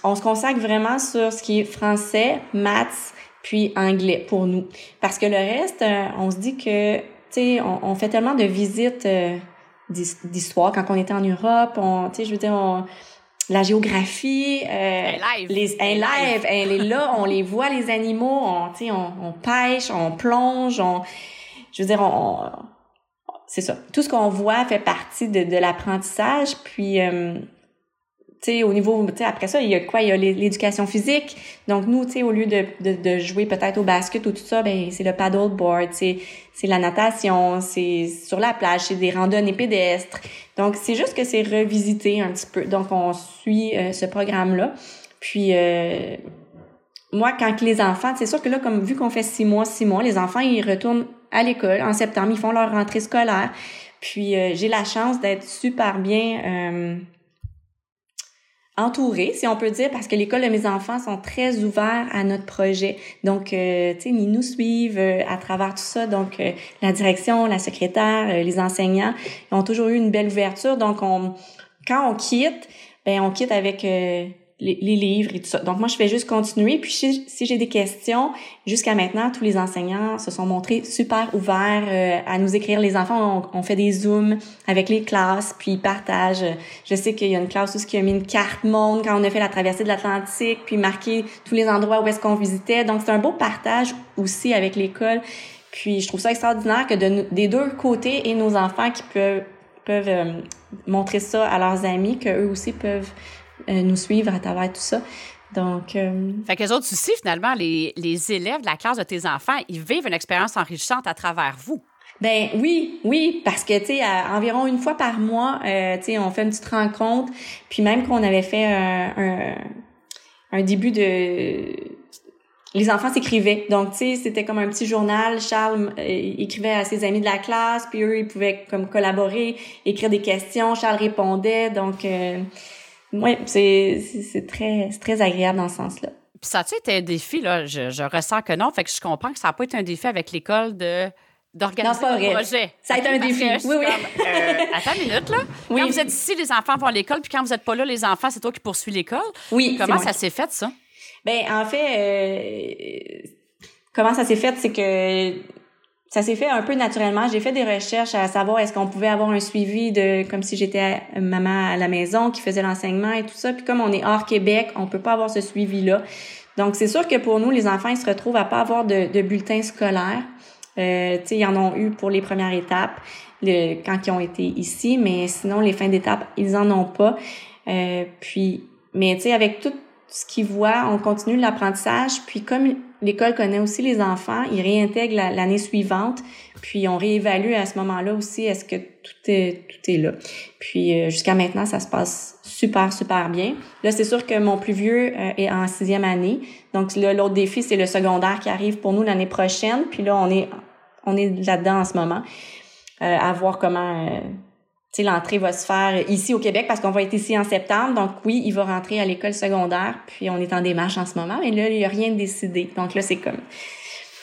on se consacre vraiment sur ce qui est français, maths, puis anglais pour nous, parce que le reste, on se dit que sais, on, fait tellement de visites euh, d'histoire quand on était en Europe. On, tu sais, je veux dire, la géographie, euh, les, un live, elle est là, on les voit les animaux, on, tu sais, on, on, pêche, on plonge, on, je veux dire, on, c'est ça. Tout ce qu'on voit fait partie de, de l'apprentissage, puis euh, sais, au niveau, tu après ça, il y a quoi? Il y a l'éducation physique. Donc, nous, tu au lieu de, de, de jouer peut-être au basket ou tout ça, ben c'est le paddleboard, c'est la natation, c'est sur la plage, c'est des randonnées pédestres. Donc, c'est juste que c'est revisité un petit peu. Donc, on suit euh, ce programme-là. Puis, euh, moi, quand les enfants, c'est sûr que là, comme vu qu'on fait six mois, six mois, les enfants, ils retournent à l'école en septembre, ils font leur rentrée scolaire. Puis, euh, j'ai la chance d'être super bien entourée, si on peut dire, parce que l'école de mes enfants sont très ouverts à notre projet. Donc, euh, tu sais, ils nous suivent euh, à travers tout ça. Donc, euh, la direction, la secrétaire, les enseignants ont toujours eu une belle ouverture. Donc, on, quand on quitte, ben on quitte avec les, livres et tout ça. Donc moi, je fais juste continuer. Puis si, j'ai des questions, jusqu'à maintenant, tous les enseignants se sont montrés super ouverts euh, à nous écrire. Les enfants, on, fait des zooms avec les classes, puis ils partagent. Je sais qu'il y a une classe qui a mis une carte monde quand on a fait la traversée de l'Atlantique, puis marqué tous les endroits où est-ce qu'on visitait. Donc c'est un beau partage aussi avec l'école. Puis je trouve ça extraordinaire que de, des deux côtés et nos enfants qui peuvent peuvent euh, montrer ça à leurs amis, qu'eux aussi peuvent nous suivre à travers tout ça. Donc, euh... Fait que autres aussi, finalement, les, les élèves de la classe de tes enfants, ils vivent une expérience enrichissante à travers vous. Ben oui, oui, parce que tu sais, environ une fois par mois, euh, tu sais, on fait une petite rencontre, puis même qu'on avait fait un, un, un, début de, les enfants s'écrivaient, donc tu sais, c'était comme un petit journal. Charles euh, écrivait à ses amis de la classe, puis eux ils pouvaient comme collaborer, écrire des questions. Charles répondait, donc. Euh, oui, c'est, très, très agréable dans ce sens-là. Puis ça a-tu été un défi, là? Je, je, ressens que non. Fait que je comprends que ça n'a pas été un défi avec l'école de d'organiser un projet. Ça a été un défi. Oui, oui. euh, attends une minute, là. Oui. Quand vous êtes ici, les enfants vont à l'école, puis quand vous n'êtes pas là, les enfants, c'est toi qui poursuis l'école. Oui. Comment ça s'est fait, ça? Ben, en fait, euh, comment ça s'est fait, c'est que ça s'est fait un peu naturellement. J'ai fait des recherches à savoir est-ce qu'on pouvait avoir un suivi de comme si j'étais maman à la maison qui faisait l'enseignement et tout ça. Puis comme on est hors Québec, on peut pas avoir ce suivi-là. Donc c'est sûr que pour nous, les enfants, ils se retrouvent à pas avoir de, de bulletin scolaire. Euh, tu sais, ils en ont eu pour les premières étapes le, quand ils ont été ici, mais sinon les fins d'étape, ils en ont pas. Euh, puis, mais tu sais, avec tout ce qu'ils voient, on continue l'apprentissage. Puis comme l'école connaît aussi les enfants, ils réintègrent l'année suivante. Puis on réévalue à ce moment-là aussi est-ce que tout est tout est là. Puis euh, jusqu'à maintenant, ça se passe super super bien. Là, c'est sûr que mon plus vieux euh, est en sixième année. Donc là, l'autre défi, c'est le secondaire qui arrive pour nous l'année prochaine. Puis là, on est on est là-dedans en ce moment. Euh, à voir comment sais, l'entrée va se faire ici au Québec parce qu'on va être ici en septembre. Donc oui, il va rentrer à l'école secondaire. Puis on est en démarche en ce moment, mais là, il n'y a rien de décidé. Donc là, c'est comme...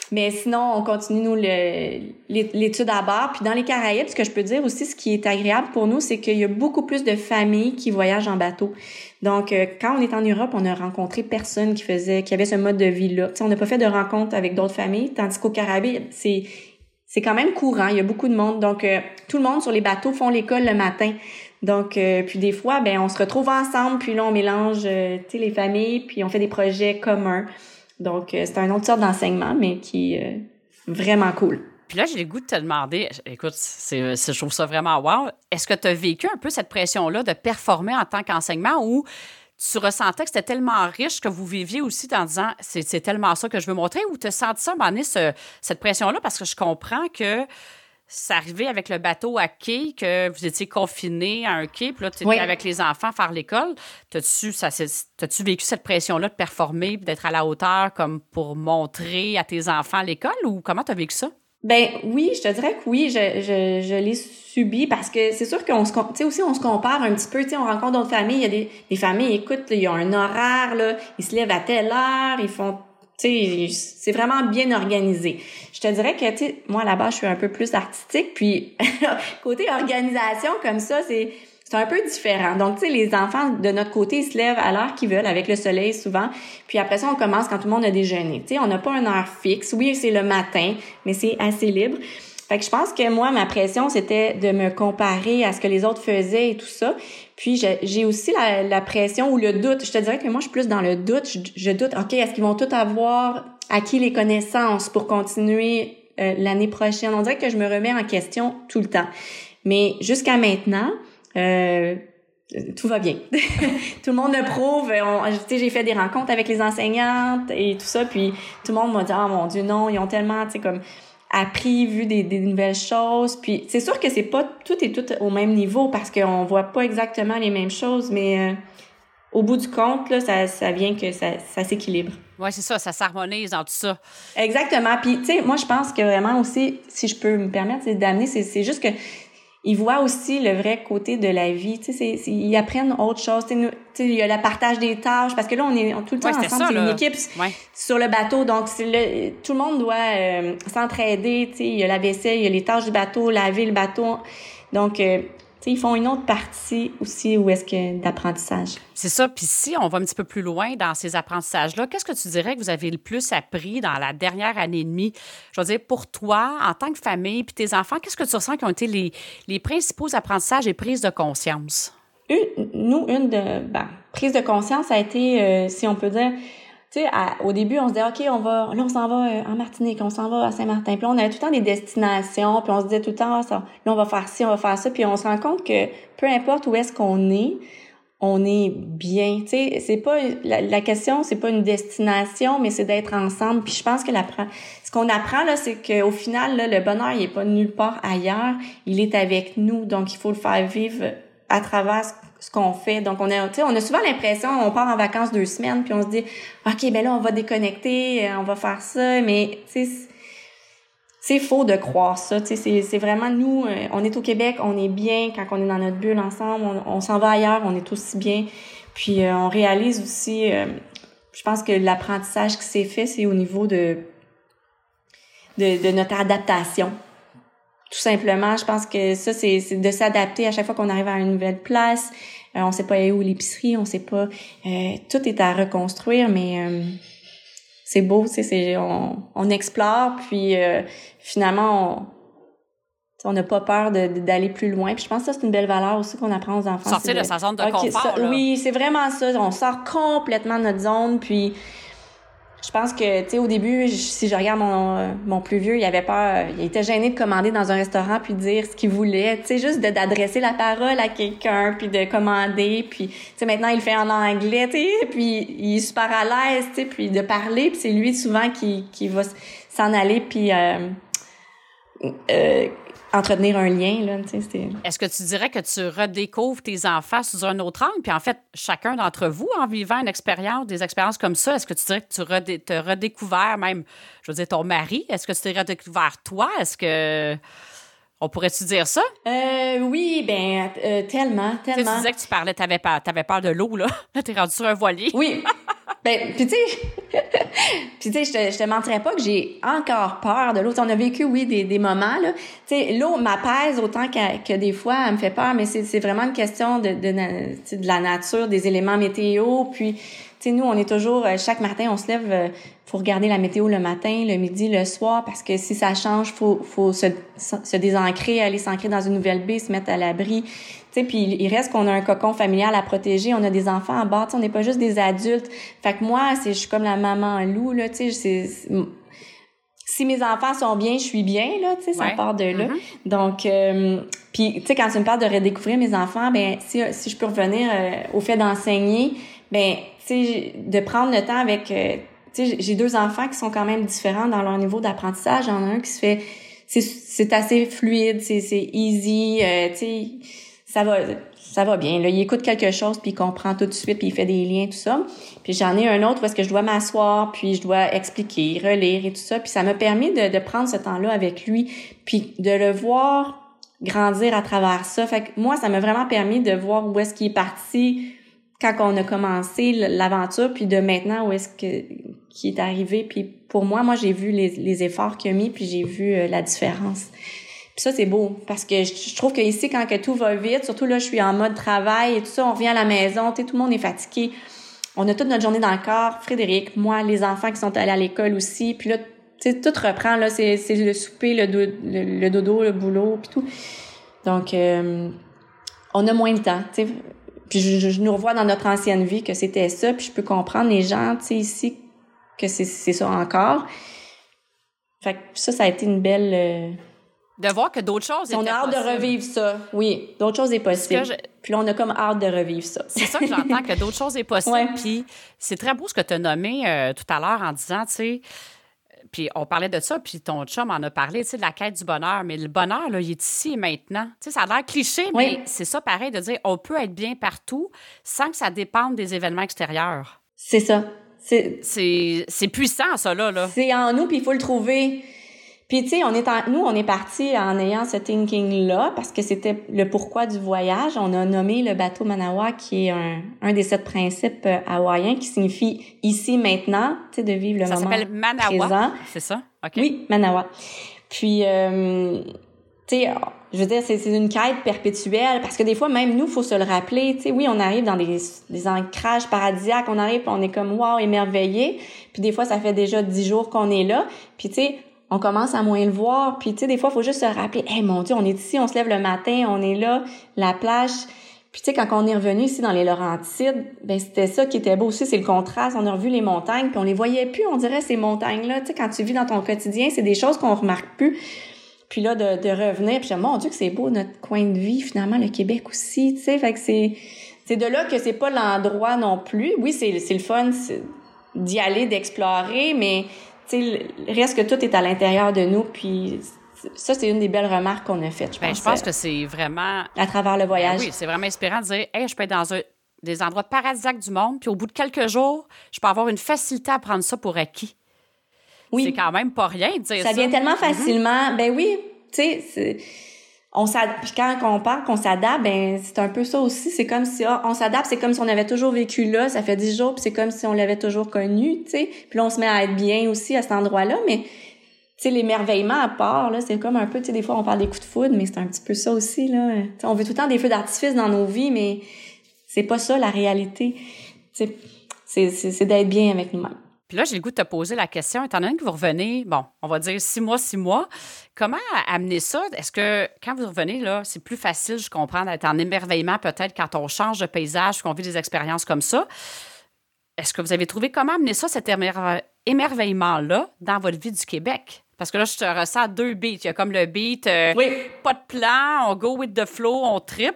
Mais sinon, on continue, nous, l'étude à bord. Puis dans les Caraïbes, ce que je peux dire aussi, ce qui est agréable pour nous, c'est qu'il y a beaucoup plus de familles qui voyagent en bateau. Donc, euh, quand on est en Europe, on a rencontré personne qui faisait, qui avait ce mode de vie-là. on n'a pas fait de rencontre avec d'autres familles, tandis qu'au Caraïbes, c'est c'est quand même courant. Il y a beaucoup de monde. Donc, euh, tout le monde sur les bateaux font l'école le matin. Donc, euh, puis des fois, ben, on se retrouve ensemble, puis là, on mélange, euh, tu sais, les familles, puis on fait des projets communs. Donc, c'est un autre sorte d'enseignement, mais qui est vraiment cool. Puis là, j'ai le goût de te demander, écoute, c'est, je trouve ça vraiment wow. Est-ce que tu as vécu un peu cette pression-là de performer en tant qu'enseignement ou tu ressentais que c'était tellement riche que vous viviez aussi en disant c'est tellement ça que je veux montrer ou tu as senti ça, à ce, cette pression-là? Parce que je comprends que ça arrivait avec le bateau à quai, que vous étiez confiné à un quai, puis là, tu étais avec les enfants faire l'école. T'as-tu, tu vécu cette pression-là de performer, d'être à la hauteur comme pour montrer à tes enfants l'école ou comment tu as vécu ça? Ben oui, je te dirais que oui, je, je, je l'ai subi parce que c'est sûr qu'on se, tu aussi on se compare un petit peu, tu sais, on rencontre d'autres familles, il y a des, des familles, écoute, ils ont un horaire là, ils se lèvent à telle heure, ils font, tu sais, c'est vraiment bien organisé. Je te dirais que tu sais, moi là-bas, je suis un peu plus artistique, puis côté organisation comme ça, c'est c'est un peu différent. Donc, tu sais, les enfants de notre côté, ils se lèvent à l'heure qu'ils veulent, avec le soleil souvent. Puis après ça, on commence quand tout le monde a déjeuné. Tu sais, on n'a pas une heure fixe. Oui, c'est le matin, mais c'est assez libre. Fait que je pense que moi, ma pression, c'était de me comparer à ce que les autres faisaient et tout ça. Puis j'ai aussi la, pression ou le doute. Je te dirais que moi, je suis plus dans le doute. Je, doute, OK, est-ce qu'ils vont tous avoir acquis les connaissances pour continuer euh, l'année prochaine? On dirait que je me remets en question tout le temps. Mais jusqu'à maintenant, euh, tout va bien. tout le monde le prouve. j'ai fait des rencontres avec les enseignantes et tout ça, puis tout le monde m'a dit, oh mon Dieu, non, ils ont tellement, tu sais, comme appris, vu des, des nouvelles choses. Puis c'est sûr que c'est pas tout et tout au même niveau parce qu'on voit pas exactement les mêmes choses, mais euh, au bout du compte, là, ça, ça vient que ça, ça s'équilibre. Oui, c'est ça, ça s'harmonise dans tout ça. Exactement. Puis, tu sais, moi, je pense que vraiment aussi, si je peux me permettre, c'est d'amener, c'est juste que ils voient aussi le vrai côté de la vie. Tu sais, ils apprennent autre chose. Tu sais, il y a le partage des tâches parce que là, on est tout le temps ensemble. C'est une équipe sur le bateau. Donc, le, tout le monde doit euh, s'entraider. Tu sais, il y a la vaisselle, il y a les tâches du bateau, laver le bateau. Donc, euh, ils font une autre partie aussi où est-ce que d'apprentissage. C'est ça. Puis si on va un petit peu plus loin dans ces apprentissages-là, qu'est-ce que tu dirais que vous avez le plus appris dans la dernière année et demie? Je veux dire, pour toi, en tant que famille, puis tes enfants, qu'est-ce que tu ressens qui ont été les, les principaux apprentissages et prises de conscience? Une, nous, une de, ben, prise de conscience a été, euh, si on peut dire, tu sais, au début, on se disait, OK, on va, là, on s'en va euh, en Martinique, on s'en va à Saint-Martin. Puis là, on avait tout le temps des destinations, puis on se disait tout le temps, ah, là, on va faire ci, on va faire ça. Puis on se rend compte que peu importe où est-ce qu'on est, on est bien. Tu sais, c'est pas, la, question, c'est pas une destination, mais c'est d'être ensemble. Puis je pense que la, ce qu'on apprend, là, c'est qu'au final, là, le bonheur, il est pas nulle part ailleurs. Il est avec nous. Donc, il faut le faire vivre à travers ce qu'on fait. Donc, on a, on a souvent l'impression, on part en vacances deux semaines, puis on se dit, OK, ben là, on va déconnecter, euh, on va faire ça, mais, c'est faux de croire ça. C'est vraiment nous, euh, on est au Québec, on est bien quand on est dans notre bulle ensemble, on, s'en va ailleurs, on est aussi bien. Puis euh, on réalise aussi, je pense que l'apprentissage qui s'est fait, c'est au niveau de, de, de, notre adaptation. Tout simplement, je pense que ça, c'est de s'adapter à chaque fois qu'on arrive à une nouvelle place. Euh, on sait pas où l'épicerie, on sait pas. Euh, tout est à reconstruire, mais euh, c'est beau, tu sais, on, on explore, puis finalement, on n'a pas peur d'aller plus loin. Puis je pense que ça, c'est une belle valeur aussi qu'on apprend aux enfants. Sortir de, sa zone de confort. oui, c'est vraiment ça. On sort complètement de notre zone, puis je pense que, tu sais, au début, si je regarde mon, mon plus vieux, il avait peur, il était gêné de commander dans un restaurant puis de dire ce qu'il voulait, tu sais, juste d'adresser la parole à quelqu'un puis de commander, puis, tu sais, maintenant, il fait en anglais, tu sais, puis il est super à l'aise, tu sais, puis de parler, puis c'est lui souvent qui, qui va s'en aller puis euh, euh, entretenir un lien. Là, Est-ce que tu dirais que tu redécouvres tes enfants sous un autre angle? Puis en fait, chacun d'entre vous, en vivant une expérience, des expériences comme ça, est-ce que tu dirais que tu redé as redécouvert même, je veux dire, ton mari? Est-ce que tu t'es redécouvert toi? Est-ce que... On pourrait-tu dire ça? Euh, oui, ben euh, tellement, tellement. Tu disais que tu parlais, t'avais peur, avais peur de l'eau, là. Là, t'es rendu sur un voilier. Oui. ben, puis tu sais, puis tu sais, je te, je te mentirais pas que j'ai encore peur de l'eau. On a vécu, oui, des, des moments, là. Tu sais, l'eau m'apaise autant que, que des fois, elle me fait peur, mais c'est vraiment une question de, de, de la nature, des éléments météo, puis tu sais, nous, on est toujours, euh, chaque matin, on se lève, euh, faut regarder la météo le matin, le midi, le soir, parce que si ça change, faut, faut se, se désancrer, aller s'ancrer dans une nouvelle baie, se mettre à l'abri. Tu sais, puis il reste qu'on a un cocon familial à protéger, on a des enfants à bord, on n'est pas juste des adultes. Fait que moi, c'est, je suis comme la maman loup, là, tu sais, si mes enfants sont bien, je suis bien là, tu sais, ça part de là. Mm-hmm. Donc, euh, puis tu sais, quand tu me parles de redécouvrir mes enfants, ben si, si je peux revenir au fait d'enseigner, ben de prendre le temps avec... Euh, j'ai deux enfants qui sont quand même différents dans leur niveau d'apprentissage. Il y en a un qui se fait... C'est assez fluide, c'est easy, euh, tu sais, ça va ça va bien. Il écoute quelque chose, puis il comprend tout de suite, puis il fait des liens, tout ça. Puis j'en ai un autre parce que je dois m'asseoir, puis je dois expliquer, relire et tout ça. Puis ça m'a permis de, prendre ce temps-là avec lui, puis de le voir grandir à travers ça. Fait que moi, ça m'a vraiment permis de voir où est-ce qu'il est parti quand on a commencé l'aventure, puis de maintenant où est-ce que qui est arrivé. Puis pour moi, moi j'ai vu les, les efforts qu'il a mis, puis j'ai vu euh, la différence. Puis ça c'est beau parce que je, trouve que ici quand que tout va vite, surtout là je suis en mode travail et tout ça, on revient à la maison, tout le monde est fatigué. On a toute notre journée dans le corps, Frédéric, moi, les enfants qui sont allés à l'école aussi, puis là tu sais tout reprend là, c'est le souper, le, le, dodo, le boulot, puis tout. Donc euh, on a moins de temps, tu sais puis je, je, nous revois dans notre ancienne vie que c'était ça, puis je peux comprendre les gens, tu sais, ici, que c'est ça encore. Fait que ça, ça a été une belle... Euh, De voir que d'autres choses On a hâte de revivre ça. Oui, d'autres choses est possible. Puis là, on a comme hâte de revivre ça. C'est ça que j'entends, que d'autres choses est possible. Puis c'est très beau ce que tu as nommé euh, tout à l'heure en disant, tu sais, puis on parlait de ça, puis ton chum en a parlé, tu sais, de la quête du bonheur. Mais le bonheur, là, il est ici et maintenant. Tu sais, ça a l'air cliché, mais c'est ça pareil de dire on peut être bien partout sans que ça dépende des événements extérieurs. C'est ça. C'est puissant, ça, là. là. C'est en nous, puis il faut le trouver. Puis tu sais, on est nous on est parti en ayant ce thinking là parce que c'était le pourquoi du voyage. On a nommé le bateau Manawa qui est un, un des sept principes euh, hawaïens qui signifie ici maintenant, tu sais de vivre le moment Ça s'appelle Manawa. C'est ça? Ok. Oui, Manawa. Puis euh, tu sais, je veux dire c'est une quête perpétuelle parce que des fois même nous faut se le rappeler, tu sais oui, on arrive dans des, des ancrages paradisiaques, on arrive on est comme wow, émerveillé, puis des fois ça fait déjà dix jours qu'on est là, puis tu sais on commence à moins le voir. Puis, tu sais, des fois, il faut juste se rappeler, hey, mon Dieu, on est ici, on se lève le matin, on est là, la plage. Puis, tu sais, quand on est revenu ici dans les Laurentides, ben c'était ça qui était beau aussi, c'est le contraste. On a revu les montagnes, puis on les voyait plus, on dirait, ces montagnes-là. Tu sais, quand tu vis dans ton quotidien, c'est des choses qu'on remarque plus. Puis là, de, de revenir, puis mon Dieu, que c'est beau, notre coin de vie, finalement, le Québec aussi, tu sais. Fait que c'est... C'est de là que c'est pas l'endroit non plus. Oui, c'est, c'est le fun d'y aller, d'explorer, mais sais, reste que tout est à l'intérieur de nous, puis ça, c'est une des belles remarques qu'on a faites, je ben, pense. je pense que c'est vraiment... À travers le voyage. oui, c'est vraiment inspirant de dire, hey, je peux être dans un, des endroits paradisiaques du monde, puis au bout de quelques jours, je peux avoir une facilité à prendre ça pour acquis. Oui. C'est quand même pas rien de dire ça. Ça vient tellement mm-hmm. facilement. Ben oui, tu sais, on puis quand on parle qu'on s'adapte, ben c'est un peu ça aussi. C'est comme si ah, on s'adapte, c'est comme si on avait toujours vécu là, ça fait dix jours, puis c'est comme si on l'avait toujours connu, tu sais. Puis on se met à être bien aussi à cet endroit-là, mais tu sais, l'émerveillement à part, là, c'est comme un peu, tu sais, des fois, on parle des coups de foudre, mais c'est un petit peu ça aussi, là. on veut tout le temps des feux d'artifice dans nos vies, mais c'est pas ça, la réalité. C'est, c'est d'être bien avec nous-mêmes. Puis là, j'ai le goût de te poser la question, étant donné que vous revenez, bon, on va dire six mois, six mois, comment amener ça? Est-ce que quand vous revenez, là, c'est plus facile, je comprends, d'être en émerveillement peut-être quand on change de paysage, qu'on vit des expériences comme ça? Est-ce que vous avez trouvé comment amener ça, cet émerveillement-là, dans votre vie du Québec? Parce que là, je te ressens deux beats. Il y a comme le beat, euh, pas de plan, on go with the flow, on trip,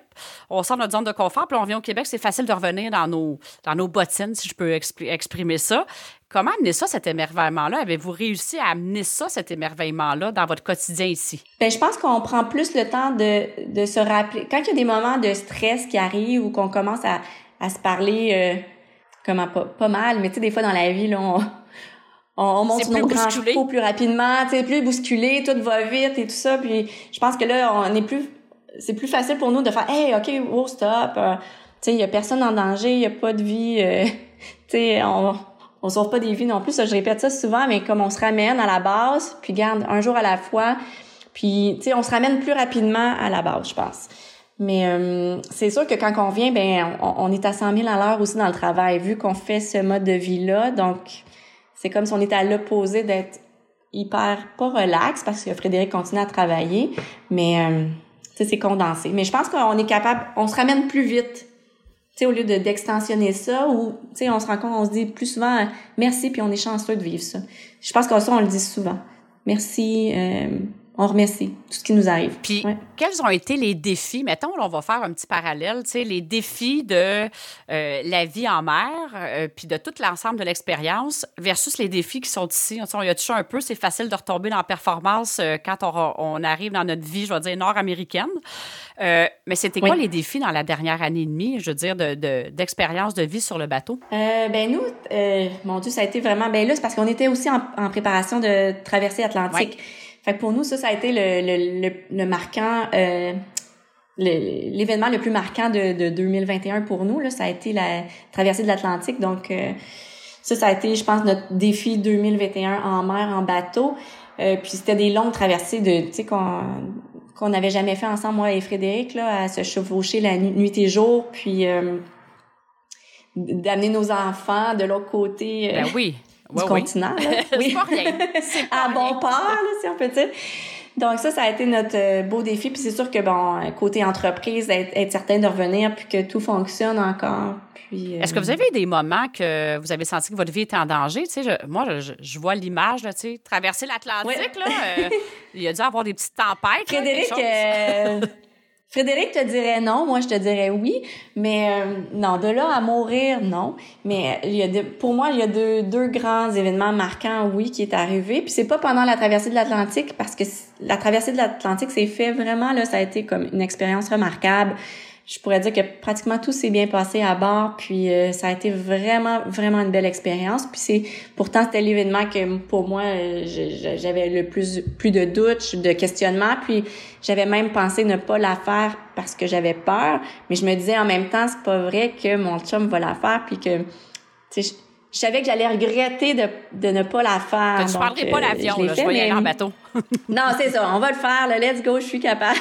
on sort de notre zone de confort, puis on vient au Québec, c'est facile de revenir dans nos, dans nos bottines, si je peux exprimer ça. Comment amener ça, cet émerveillement-là? Avez-vous réussi à amener ça, cet émerveillement-là, dans votre quotidien ici? Bien, je pense qu'on prend plus le temps de, de se rappeler. Quand il y a des moments de stress qui arrivent ou qu'on commence à, à se parler, euh, comment, pas, pas mal, mais tu sais, des fois dans la vie, là, on on, monte nos grands chevaux plus rapidement, tu sais, plus bousculé, tout va vite et tout ça. Puis je pense que là, on est plus, c'est plus facile pour nous de faire, hey, ok, oh stop, euh, tu sais, il y a personne en danger, il y a pas de vie, euh, tu sais, on on sauve pas des vies non plus. Ça, je répète ça souvent, mais comme on se ramène à la base, puis garde un jour à la fois, puis tu sais, on se ramène plus rapidement à la base, je pense. Mais euh, c'est sûr que quand on vient, ben on, est à 100 000 à l'heure aussi dans le travail, vu qu'on fait ce mode de vie-là. Donc, c'est comme si on était à l'opposé d'être hyper pas relax parce que Frédéric continue à travailler, mais euh, c'est condensé. Mais je pense qu'on est capable, on se ramène plus vite. Tu sais, au lieu de d'extensionner ça, ou on se rend compte, on se dit plus souvent merci, puis on est chanceux de vivre ça. Je pense que ça, on le dit souvent. Merci. Euh, on remercie tout ce qui nous arrive. Puis, quels ont été les défis? Mettons, on va faire un petit parallèle, tu sais, les défis de euh, la vie en mer, euh, puis de tout l'ensemble de l'expérience, versus les défis qui sont ici. On, y a touché un peu, c'est facile de retomber dans la performance euh, quand on, arrive dans notre vie, je vais dire, nord-américaine. mais c'était quoi les défis dans la dernière année et demie, je veux dire, d'expérience de, vie sur le bateau? ben nous, mon Dieu, ça a été vraiment... Ben là, c'est parce qu'on était aussi en, préparation de traverser Atlantique. Fait que pour nous, ça, ça a été le, le, le, marquant, euh, l'événement le, plus marquant de, de 2021 pour nous. Là, ça a été la traversée de l'Atlantique. Donc, euh, ça, ça a été, je pense, notre défi 2021 en mer, en bateau. Euh, puis c'était des longues traversées de, tu sais, qu'on qu'on n'avait jamais fait ensemble, moi et Frédéric, là, à se chevaucher la nuit, et jour, puis euh, d'amener nos enfants de l'autre côté. Ben oui du continent. Là. oui. pas rien. à bon port, là, si on peut dire. Donc ça, ça a été notre euh, beau défi. Puis c'est sûr que bon, côté entreprise, être, être, certain de revenir puis que tout fonctionne encore. Puis. Est-ce que vous avez eu des moments que vous avez senti que votre vie était en danger? Tu sais, moi, je, vois l'image, tu sais, traverser l'Atlantique là. il y a dû avoir des petites tempêtes. Frédéric. Frédéric te dirait non, moi je te dirais oui, mais euh, non, de là à mourir, non. Mais il y a pour moi, il y a deux, deux grands événements marquants, oui, qui est arrivé. Puis c'est pas pendant la traversée de l'Atlantique, parce que la traversée de l'Atlantique s'est fait vraiment, là, ça a été comme une expérience remarquable je pourrais dire que pratiquement tout s'est bien passé à bord, puis euh, ça a été vraiment, vraiment une belle expérience. Puis c'est pourtant c'était l'événement que pour moi euh, j'avais le plus plus de doutes, de questionnements, puis j'avais même pensé ne pas la faire parce que j'avais peur, mais je me disais en même temps c'est pas vrai que mon chum va la faire, puis que tu sais je savais que j'allais regretter de, de ne pas la faire. Tu ne parlerais pas l'avion, euh, je, je vais y aller en bateau. non, c'est ça, on va le faire, le let's go, je suis capable.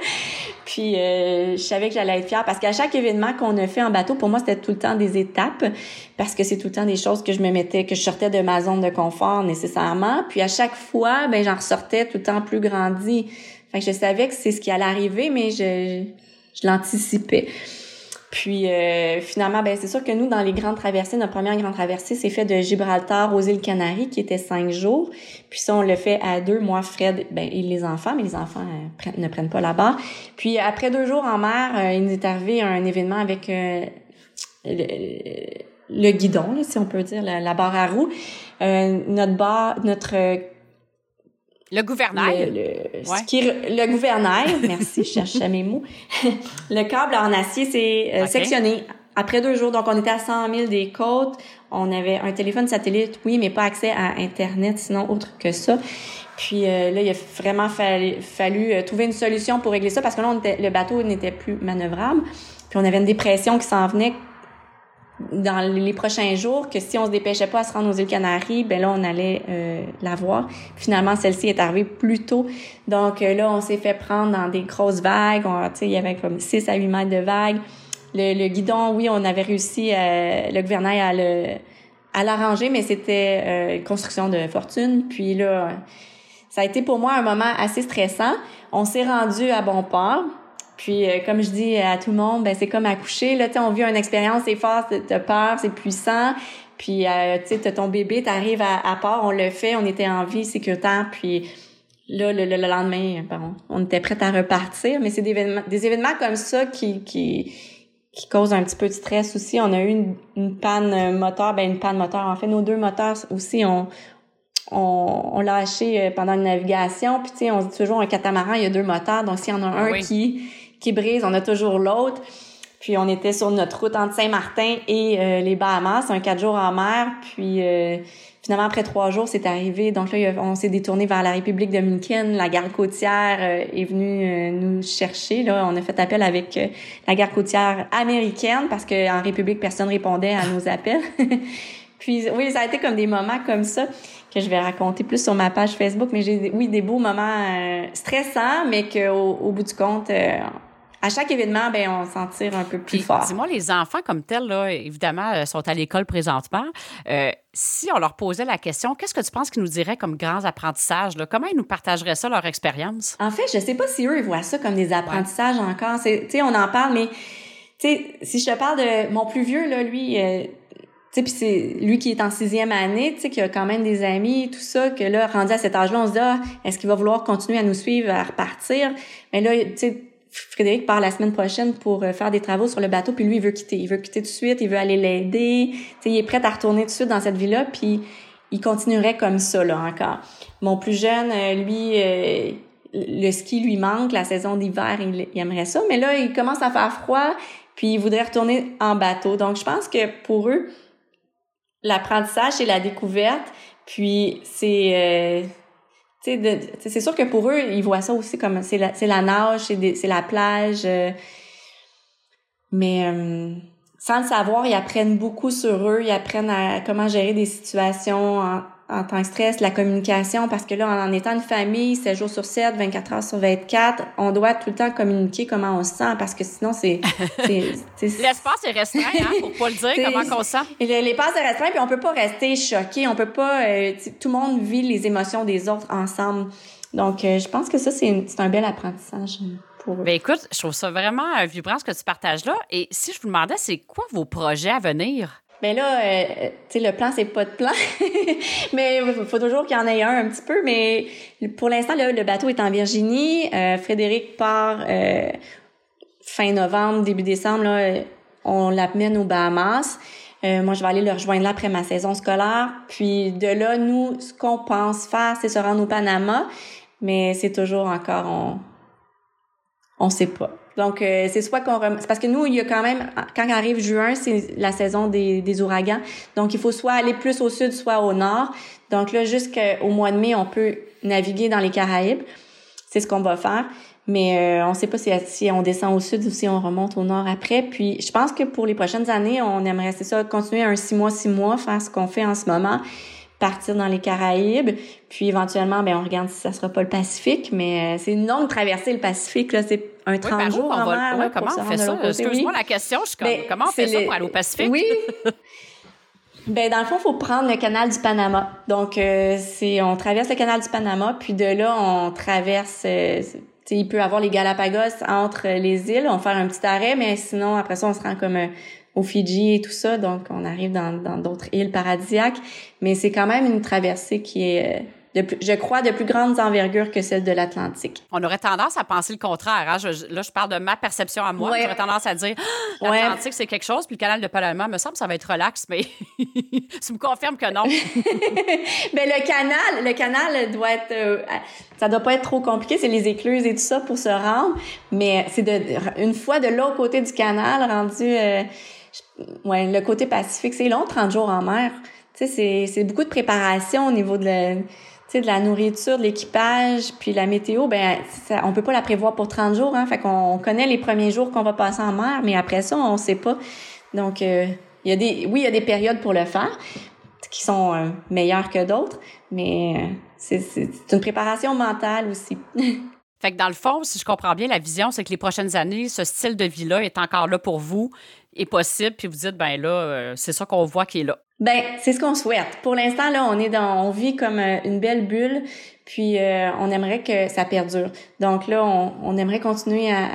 Puis euh, je savais que j'allais être fière parce qu'à chaque événement qu'on a fait en bateau, pour moi, c'était tout le temps des étapes parce que c'est tout le temps des choses que je me mettais, que je sortais de ma zone de confort nécessairement. Puis à chaque fois, ben j'en ressortais tout le temps plus grandi. Fait que je savais que c'est ce qui allait arriver, mais je, je l'anticipais. Puis euh, finalement, ben c'est sûr que nous, dans les grandes traversées, notre première grande traversée, c'est fait de Gibraltar aux îles Canaries, qui était cinq jours. Puis ça, on le fait à deux, moi, Fred, ben et les enfants, mais les enfants euh, ne prennent pas la barre. Puis après deux jours en mer, euh, il nous est arrivé un événement avec le, guidon, si on peut dire, la, barre à roues. notre barre, notre le gouvernail. Le, le, le gouvernail, merci, je cherchais mes mots. le câble en acier s'est euh, sectionné après deux jours. Donc, on était à 100 000 des côtes. On avait un téléphone satellite, oui, mais pas accès à Internet, sinon autre que ça. Puis euh, là, il a vraiment fallu, fallu euh, trouver une solution pour régler ça parce que là, on était, le bateau n'était plus manœuvrable. Puis on avait une dépression qui s'en venait dans les prochains jours que si on se dépêchait pas à se rendre aux îles Canaries, ben là on allait euh, la voir. Finalement, celle-ci est arrivée plus tôt. Donc euh, là, on s'est fait prendre dans des grosses vagues. Sais, il y avait comme 6 à 8 mètres de vagues. Le, guidon, oui, on avait réussi, euh, le gouvernail à le à l'arranger, mais c'était euh, une construction de fortune. Puis là, ça a été pour moi un moment assez stressant. On s'est rendu à bon port. Puis, euh, comme je dis à tout le monde, ben c'est comme accoucher. Là, tu on vit une expérience, c'est fort, t'as peur, c'est puissant. Puis, euh, tu sais, t'as ton bébé, t'arrives à, à part, on le fait, on était en vie sécuritaire. Puis là, le, le, lendemain, bon, on était prêt à repartir. Mais c'est des événements, des événements comme ça qui, qui, qui causent un petit peu de stress aussi. On a eu une, une panne moteur, ben une panne moteur. En fait, nos deux moteurs aussi, on, on, on l'a euh, pendant une navigation. Puis, tu sais, on se dit toujours, un catamaran, il y a deux moteurs. Donc, s'il y en a un qui qui brise, on a toujours l'autre. Puis on était sur notre route entre Saint-Martin et euh, les Bahamas, un quatre jours en mer. Puis euh, finalement après trois jours, c'est arrivé. Donc là, on s'est détourné vers la République dominicaine. La garde côtière euh, est venue nous chercher. Là, on a fait appel avec la garde côtière américaine parce qu'en République, personne répondait à nos appels. Puis oui, ça a été comme des moments comme ça que je vais raconter plus sur ma page Facebook. Mais j'ai oui des beaux moments stressants, mais qu'au au bout du compte à chaque événement, ben, on s'en tire un peu plus fort. Dis-moi, les enfants comme tels, là, évidemment, euh, sont à l'école présentement. Euh, si on leur posait la question, qu'est-ce que tu penses qu'ils nous diraient comme grands apprentissages? Là? Comment ils nous partageraient ça, leur expérience? En fait, je sais pas si eux, ils voient ça comme des apprentissages encore. Tu sais, on en parle, mais tu sais, si je te parle de mon plus vieux, là, lui, euh, puis c'est lui qui est en sixième année, tu sais, qui a quand même des amis, tout ça, que là, rendu à cet âge-là, on se dit, ah, est-ce qu'il va vouloir continuer à nous suivre, à repartir? Mais là, tu sais, Frédéric part la semaine prochaine pour euh, faire des travaux sur le bateau, puis lui, il veut quitter. Il veut quitter tout de suite, il veut aller l'aider. il est prêt à retourner tout de suite dans cette vie-là, puis il continuerait comme ça, là, encore. Mon plus jeune, euh, lui, euh, le ski lui manque, la saison d'hiver, il, aimerait ça, mais là, il commence à faire froid, puis il voudrait retourner en bateau. Donc, je pense que pour eux, l'apprentissage, c'est la découverte, puis c'est c'est sûr que pour eux, ils voient ça aussi comme c'est la, la nage, c'est la plage. Euh, mais euh, sans le savoir, ils apprennent beaucoup sur eux, ils apprennent à comment gérer des situations en, en tant que stress, la communication, parce que là, en étant une famille, 7 jours sur 7, 24 heures sur 24, on doit tout le temps communiquer comment on se sent, parce que sinon, c'est... L'espace est restreint, hein, pour pas le dire, comment on se sent. L'espace est restreint, puis on peut pas rester choqué, on peut pas... Euh, tout le monde vit les émotions des autres ensemble. donc, je pense que ça, c'est un bel apprentissage. Pour eux. Ben écoute, je trouve ça vraiment vibrant ce que tu partages là. Et si je vous demandais, c'est quoi vos projets à venir? Ben là, euh, tu sais, le plan, c'est pas de plan. mais il faut toujours qu'il y en ait un un petit peu. Mais pour l'instant, le bateau est en Virginie. Euh, Frédéric part euh, fin novembre, début décembre. Là, on l'amène aux Bahamas. moi, je vais aller le rejoindre là après ma saison scolaire. Puis de là, nous, ce qu'on pense faire, c'est se rendre au Panama. Mais c'est toujours encore, on, on sait pas. Donc, euh, c'est soit qu'on... C'est parce que nous, il y a quand même... Quand arrive juin, c'est la saison des, des ouragans. Donc, il faut soit aller plus au sud, soit au nord. Donc là, jusqu'au mois de mai, on peut naviguer dans les Caraïbes. C'est ce qu'on va faire. Mais euh, on ne sait pas si, si, on descend au sud ou si on remonte au nord après. Puis je pense que pour les prochaines années, on aimerait c'est ça continuer un six mois, six mois, faire ce qu'on fait en ce moment, partir dans les Caraïbes. Puis éventuellement, ben on regarde si ça sera pas le Pacifique. Mais euh, c'est une longue traversée le Pacifique. Là, c'est un 30 jours en mer. comment on fait ça? Excuse-moi la question, je suis comme, ben, comment on fait ça pour aller au Pacifique? Oui. ben dans le fond, il faut prendre le canal du Panama. Donc, euh, c'est on traverse le canal du Panama, puis de là, on traverse... Euh, il peut avoir les Galapagos entre les îles. On va faire un petit arrêt, mais sinon, après ça, on se rend comme euh, au Fidji et tout ça. Donc, on arrive dans d'autres îles paradisiaques. Mais c'est quand même une traversée qui est je crois, de plus grandes envergures que celle de l'Atlantique. On aurait tendance à penser le contraire. Hein? là, je parle de ma perception à moi. J'aurais tendance à dire ah, l'Atlantique, c'est quelque chose, puis le canal de Panama, me semble ça va être relax, mais tu me confirmes que non. ben, le canal, le canal doit être... Euh, ça doit pas être trop compliqué, c'est les écluses et tout ça pour se rendre, mais c'est de une fois de l'autre côté du canal, rendu... Euh, ouais, le côté Pacifique, c'est long, 30 jours en mer. Tu sais, c'est beaucoup de préparation au niveau de la sais, de la nourriture, de l'équipage, puis la météo, ben ça, on peut pas la prévoir pour 30 jours. Hein, fait qu'on connaît les premiers jours qu'on va passer en mer, mais après ça, on sait pas. Donc, euh, y a des, oui, il y a des périodes pour le faire qui sont euh, meilleures que d'autres, mais euh, c'est une préparation mentale aussi. Fait que dans le fond, si je comprends bien, la vision, c'est que les prochaines années, ce style de vie-là est encore là pour vous, est possible, puis vous dites, ben là, c'est ça qu'on voit qui est là. Ben, c'est ce qu'on souhaite. Pour l'instant, là, on est dans, on vit comme euh, une belle bulle, puis euh, on aimerait que ça perdure. Donc là, on, on aimerait continuer à,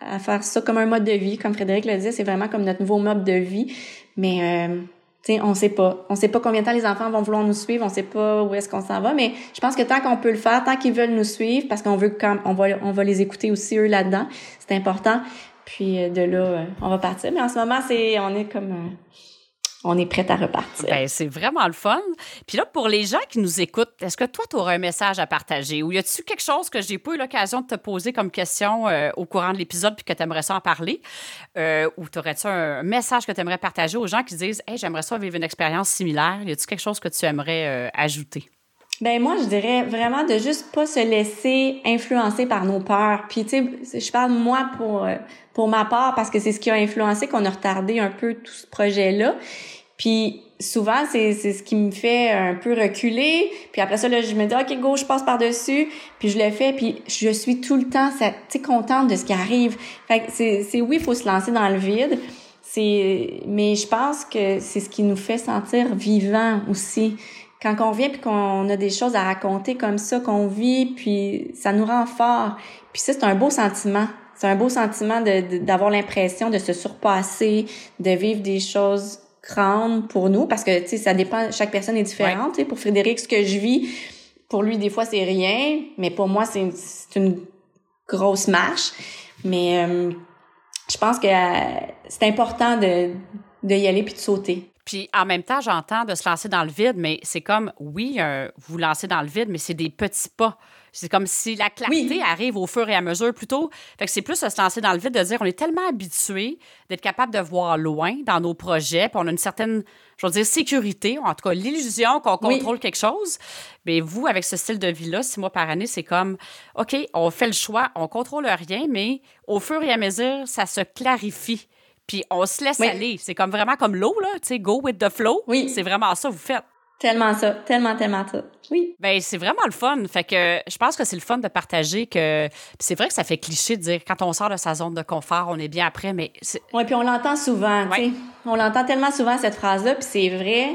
à, faire ça comme un mode de vie, comme Frédéric le disait, c'est vraiment comme notre nouveau mode de vie. Mais euh, tu sais, on sait pas, on sait pas combien de temps les enfants vont vouloir nous suivre, on sait pas où est-ce qu'on s'en va. Mais je pense que tant qu'on peut le faire, tant qu'ils veulent nous suivre, parce qu'on veut quand on va, on va les écouter aussi eux là-dedans, c'est important. Puis de là, on va partir. Mais en ce moment, on est comme on est prête à repartir. Ben, c'est vraiment le fun. Puis là, pour les gens qui nous écoutent, est-ce que toi, tu auras un message à partager? Ou y a-t-il quelque chose que j'ai pas eu l'occasion de te poser comme question euh, au courant de l'épisode puis que tu aimerais ça en parler? Euh, ou t'aurais-tu un message que tu aimerais partager aux gens qui disent Hey, j'aimerais ça vivre une expérience similaire? Y a-t-il quelque chose que tu aimerais euh, ajouter? Ben moi, je dirais vraiment de juste pas se laisser influencer par nos peurs. Puis tu sais, je parle moi pour pour ma part parce que c'est ce qui a influencé qu'on a retardé un peu tout ce projet-là. Puis souvent, c'est, c'est ce qui me fait un peu reculer. Puis après ça, là, je me dis, OK, go, je passe par-dessus. Puis je le fais. Puis je suis tout le temps, tu contente de ce qui arrive. Fait que c'est, c'est oui, faut se lancer dans le vide. C'est, mais je pense que c'est ce qui nous fait sentir vivant aussi. Quand on vient puis qu'on a des choses à raconter comme ça, qu'on vit, puis ça nous rend fort. Puis ça, c'est un beau sentiment. C'est un beau sentiment de, d'avoir l'impression de se surpasser, de vivre des choses grandes pour nous, parce que, tu sais, ça dépend, chaque personne est différente. sais Pour Frédéric, ce que je vis, pour lui, des fois, c'est rien, mais pour moi, c'est une, une grosse marche. Mais euh, je pense que euh, c'est important de, de y aller puis de sauter. Puis en même temps, j'entends de se lancer dans le vide, mais c'est comme, oui, euh, vous lancez dans le vide, mais c'est des petits pas. C'est comme si la clarté arrive au fur et à mesure plutôt. Fait que c'est plus de se lancer dans le vide, de dire on est tellement habitué d'être capable de voir loin dans nos projets, puis on a une certaine, je veux dire, sécurité, en tout cas l'illusion qu'on contrôle quelque chose. Mais vous, avec ce style de vie-là, six mois par année, c'est comme, OK, on fait le choix, on contrôle rien, mais au fur et à mesure, ça se clarifie. Puis on se laisse aller. C'est comme vraiment comme l'eau, là, tu sais, go with the flow. Oui. C'est vraiment ça, vous faites. Tellement ça, tellement, tellement ça. Oui. Ben c'est vraiment le fun. Fait que je pense que c'est le fun de partager que. c'est vrai que ça fait cliché de dire quand on sort de sa zone de confort, on est bien après, mais. Oui, puis on l'entend souvent, tu sais. On l'entend tellement souvent cette phrase-là, puis c'est vrai.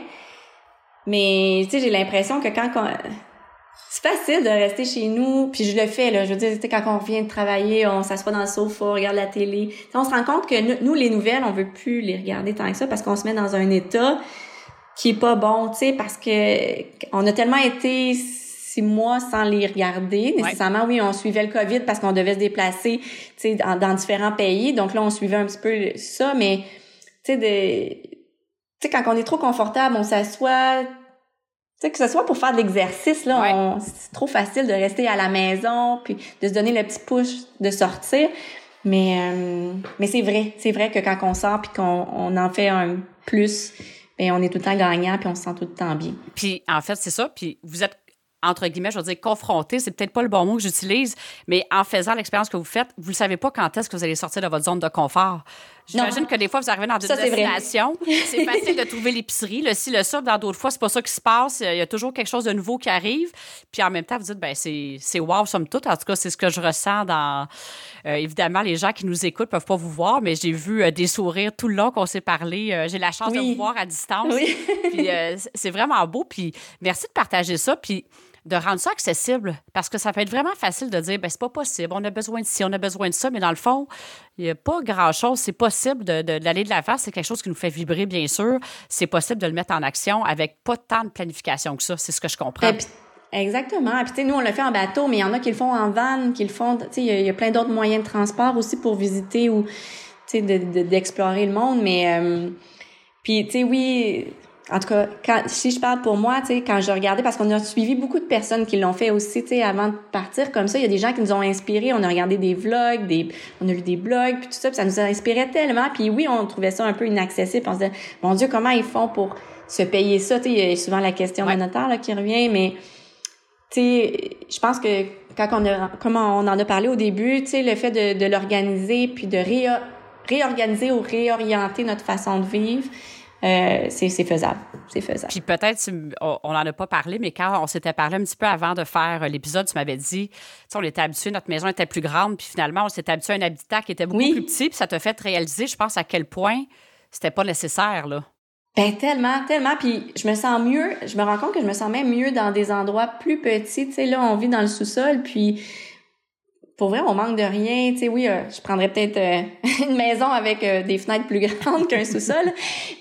Mais tu sais, j'ai l'impression que quand c'est facile de rester chez nous, puis je le fais là. Je veux dire, quand on revient de travailler, on s'assoit dans le sofa, on regarde la télé. on se rend compte que nous, les nouvelles, on veut plus les regarder tant que ça parce qu'on se met dans un état qui est pas bon, tu sais, parce que on a tellement été six mois sans les regarder. Nécessairement, oui, on suivait le COVID parce qu'on devait se déplacer, tu sais, dans, dans, différents pays. Donc là, on suivait un petit peu ça, mais tu sais, de, tu sais, quand on est trop confortable, on s'assoit sais, que ce soit pour faire de l'exercice, là, c'est trop facile de rester à la maison puis de se donner le petit push de sortir. Mais, euh, mais c'est vrai, c'est vrai que quand on sort puis qu'on on en fait un plus, ben on est tout le temps gagnant puis on se sent tout le temps bien. Puis en fait, c'est ça. Puis vous êtes entre guillemets, je veux dire confronté, c'est peut-être pas le bon mot que j'utilise, mais en faisant l'expérience que vous faites, vous ne savez pas quand est-ce que vous allez sortir de votre zone de confort. J'imagine que des fois, vous arrivez dans une destination, c'est facile de trouver l'épicerie, le ci, le ça. Dans d'autres fois, c'est pas ça qui se passe. Il y a toujours quelque chose de nouveau qui arrive. Puis en même temps, vous dites, ben c'est wow, somme toute. En tout cas, c'est ce que je ressens dans... Euh, évidemment, les gens qui nous écoutent peuvent pas vous voir, mais j'ai vu euh, des sourires tout le long qu'on s'est parlé. Euh, j'ai la chance de vous voir à distance. Oui. puis c'est vraiment beau. Puis merci de partager ça. Puis de rendre ça accessible. Parce que ça peut être vraiment facile de dire, ben c'est pas possible, on a besoin de ci, on a besoin de ça, mais dans le fond, il n'y a pas grand-chose. C'est possible d'aller de, de l'avant. C'est quelque chose qui nous fait vibrer, bien sûr. C'est possible de le mettre en action avec pas tant de planification que ça. C'est ce que je comprends. exactement. Puis, tu sais, nous, on le fait en bateau, mais il y en a qui le font en van, qui le font. Tu sais, il y, a plein d'autres moyens de transport aussi pour visiter ou, tu sais, d'explorer le monde. Mais, euh, puis, tu sais, oui, en tout cas, quand, si je parle pour moi, tu sais, quand je regardais, parce qu'on a suivi beaucoup de personnes qui l'ont fait aussi, tu sais, avant de partir comme ça, il y a des gens qui nous ont inspirés, on a regardé des vlogs, des, on a lu des blogs, puis tout ça, puis ça nous a inspiré tellement, puis oui, on trouvait ça un peu inaccessible, on se disait, mon Dieu, comment ils font pour se payer ça, tu sais, il y a souvent la question ouais. monétaire là, qui revient, mais, tu sais, je pense que quand on a, comme on en a parlé au début, tu sais, le fait de, de l'organiser, puis de réorganiser ou réorienter notre façon de vivre, euh, c'est faisable. C'est faisable. Puis peut-être, on n'en a pas parlé, mais quand on s'était parlé un petit peu avant de faire euh, l'épisode, tu m'avais dit, tu sais, on était habitué, notre maison était plus grande, puis finalement, on s'était habitué à un habitat qui était beaucoup plus petit, puis ça t'a fait réaliser, je pense, à quel point c'était pas nécessaire, là. Ben tellement, tellement. Puis je me sens mieux. Je me rends compte que je me sens même mieux dans des endroits plus petits. Tu sais, là, on vit dans le sous-sol, puis pour vrai, on manque de rien. Tu sais, oui, euh, je prendrais peut-être euh, une maison avec euh, des fenêtres plus grandes qu'un sous-sol.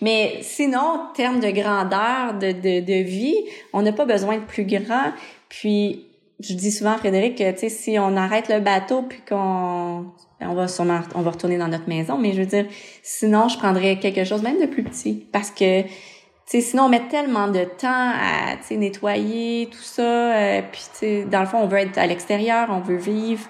Mais sinon, en termes de grandeur, de, de, de vie, on n'a pas besoin de plus grand. Puis, je dis souvent Frédéric que, tu sais, si on arrête le bateau puis qu'on on va sûrement on va retourner dans notre maison, mais je veux dire, sinon, je prendrais quelque chose même de plus petit. Parce que sais, sinon on met tellement de temps à nettoyer tout ça euh, puis dans le fond on veut être à l'extérieur on veut vivre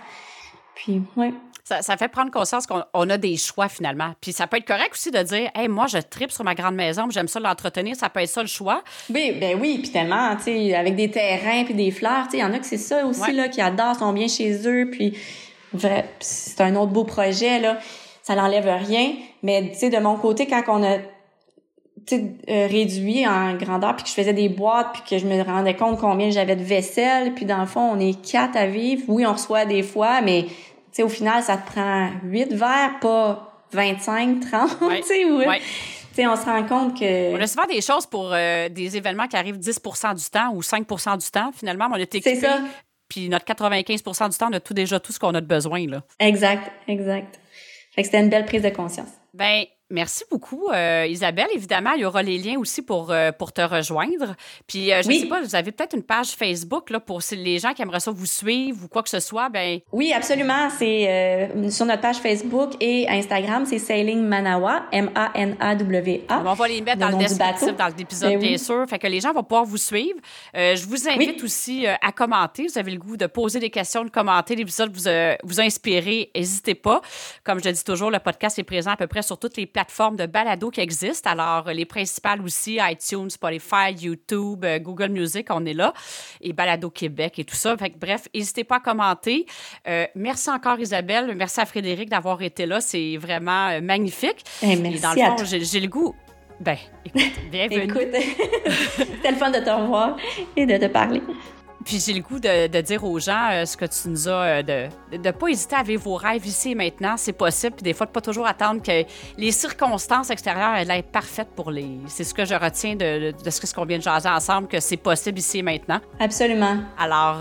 puis, ouais. Ça, ça, fait prendre conscience qu'on a des choix finalement. Puis ça peut être correct aussi de dire, hey, moi, je tripe sur ma grande maison, j'aime ça l'entretenir, ça peut être ça le choix. Oui, ben oui, puis tellement, tu sais, avec des terrains puis des fleurs, tu sais, il y en a que c'est ça aussi là qui adorent, sont bien chez eux, puis c'est un autre beau projet là, ça n'enlève rien. Mais tu sais, de mon côté, quand on a euh, réduit en grandeur, puis que je faisais des boîtes, puis que je me rendais compte combien j'avais de vaisselle, puis dans le fond, on est quatre à vivre. Oui, on reçoit des fois, mais sais, au final, ça te prend 8 verres, pas 25, 30, tu sais, ouais. sais, on se rend compte que... On a souvent des choses pour euh, des événements qui arrivent 10% du temps ou 5% du temps, finalement, on est équipé. C'est ça. Puis notre 95% du temps, on a tout déjà tout ce qu'on a de besoin, là. Exact, exact. Fait que c'était une belle prise de conscience. Ben, Merci beaucoup, euh, Isabelle. Évidemment, il y aura les liens aussi pour, euh, pour te rejoindre. Puis, euh, je ne sais pas, vous avez peut-être une page Facebook là, pour les gens qui aimeraient ça vous suivre ou quoi que ce soit. Ben... Oui, absolument. C'est sur notre page Facebook et Instagram, c'est Sailing Manawa, M-A-N-A-W-A. On va les mettre dans le descriptif, dans l'épisode, ben bien sûr. Fait que les gens vont pouvoir vous suivre. je vous invite aussi à commenter. Vous avez le goût de poser des questions, de commenter. L'épisode vous, vous a inspiré. N'hésitez pas. Comme je le dis toujours, le podcast est présent à peu près sur toutes les plateformes de balado qui existent. Alors, les principales aussi, iTunes, Spotify, YouTube, euh, Google Music, on est là. Et Balado Québec et tout ça. Fait bref, n'hésitez pas à commenter. Euh, merci encore, Isabelle. Merci à Frédéric d'avoir été là. C'est vraiment euh, magnifique. Eh, merci et dans le fond, j'ai le goût. Ben, écoute, bienvenue. écoute, c'était le fun de te revoir et de te parler. Puis j'ai le goût de, dire aux gens euh, ce que tu nous as, de ne pas hésiter à vivre vos rêves ici et maintenant, c'est possible. Puis des fois, de pas toujours attendre que les circonstances extérieures aient l'air parfaites pour les. C'est ce que je retiens de, de ce qu'on vient de jaser ensemble, que c'est possible ici et maintenant. Absolument. Alors,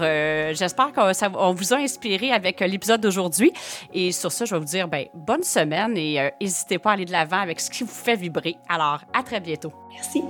j'espère qu'on vous a inspiré avec l'épisode d'aujourd'hui. Et sur ça, je vais vous dire ben, bonne semaine et n'hésitez pas à aller de l'avant avec ce qui vous fait vibrer. Alors, à très bientôt. Merci.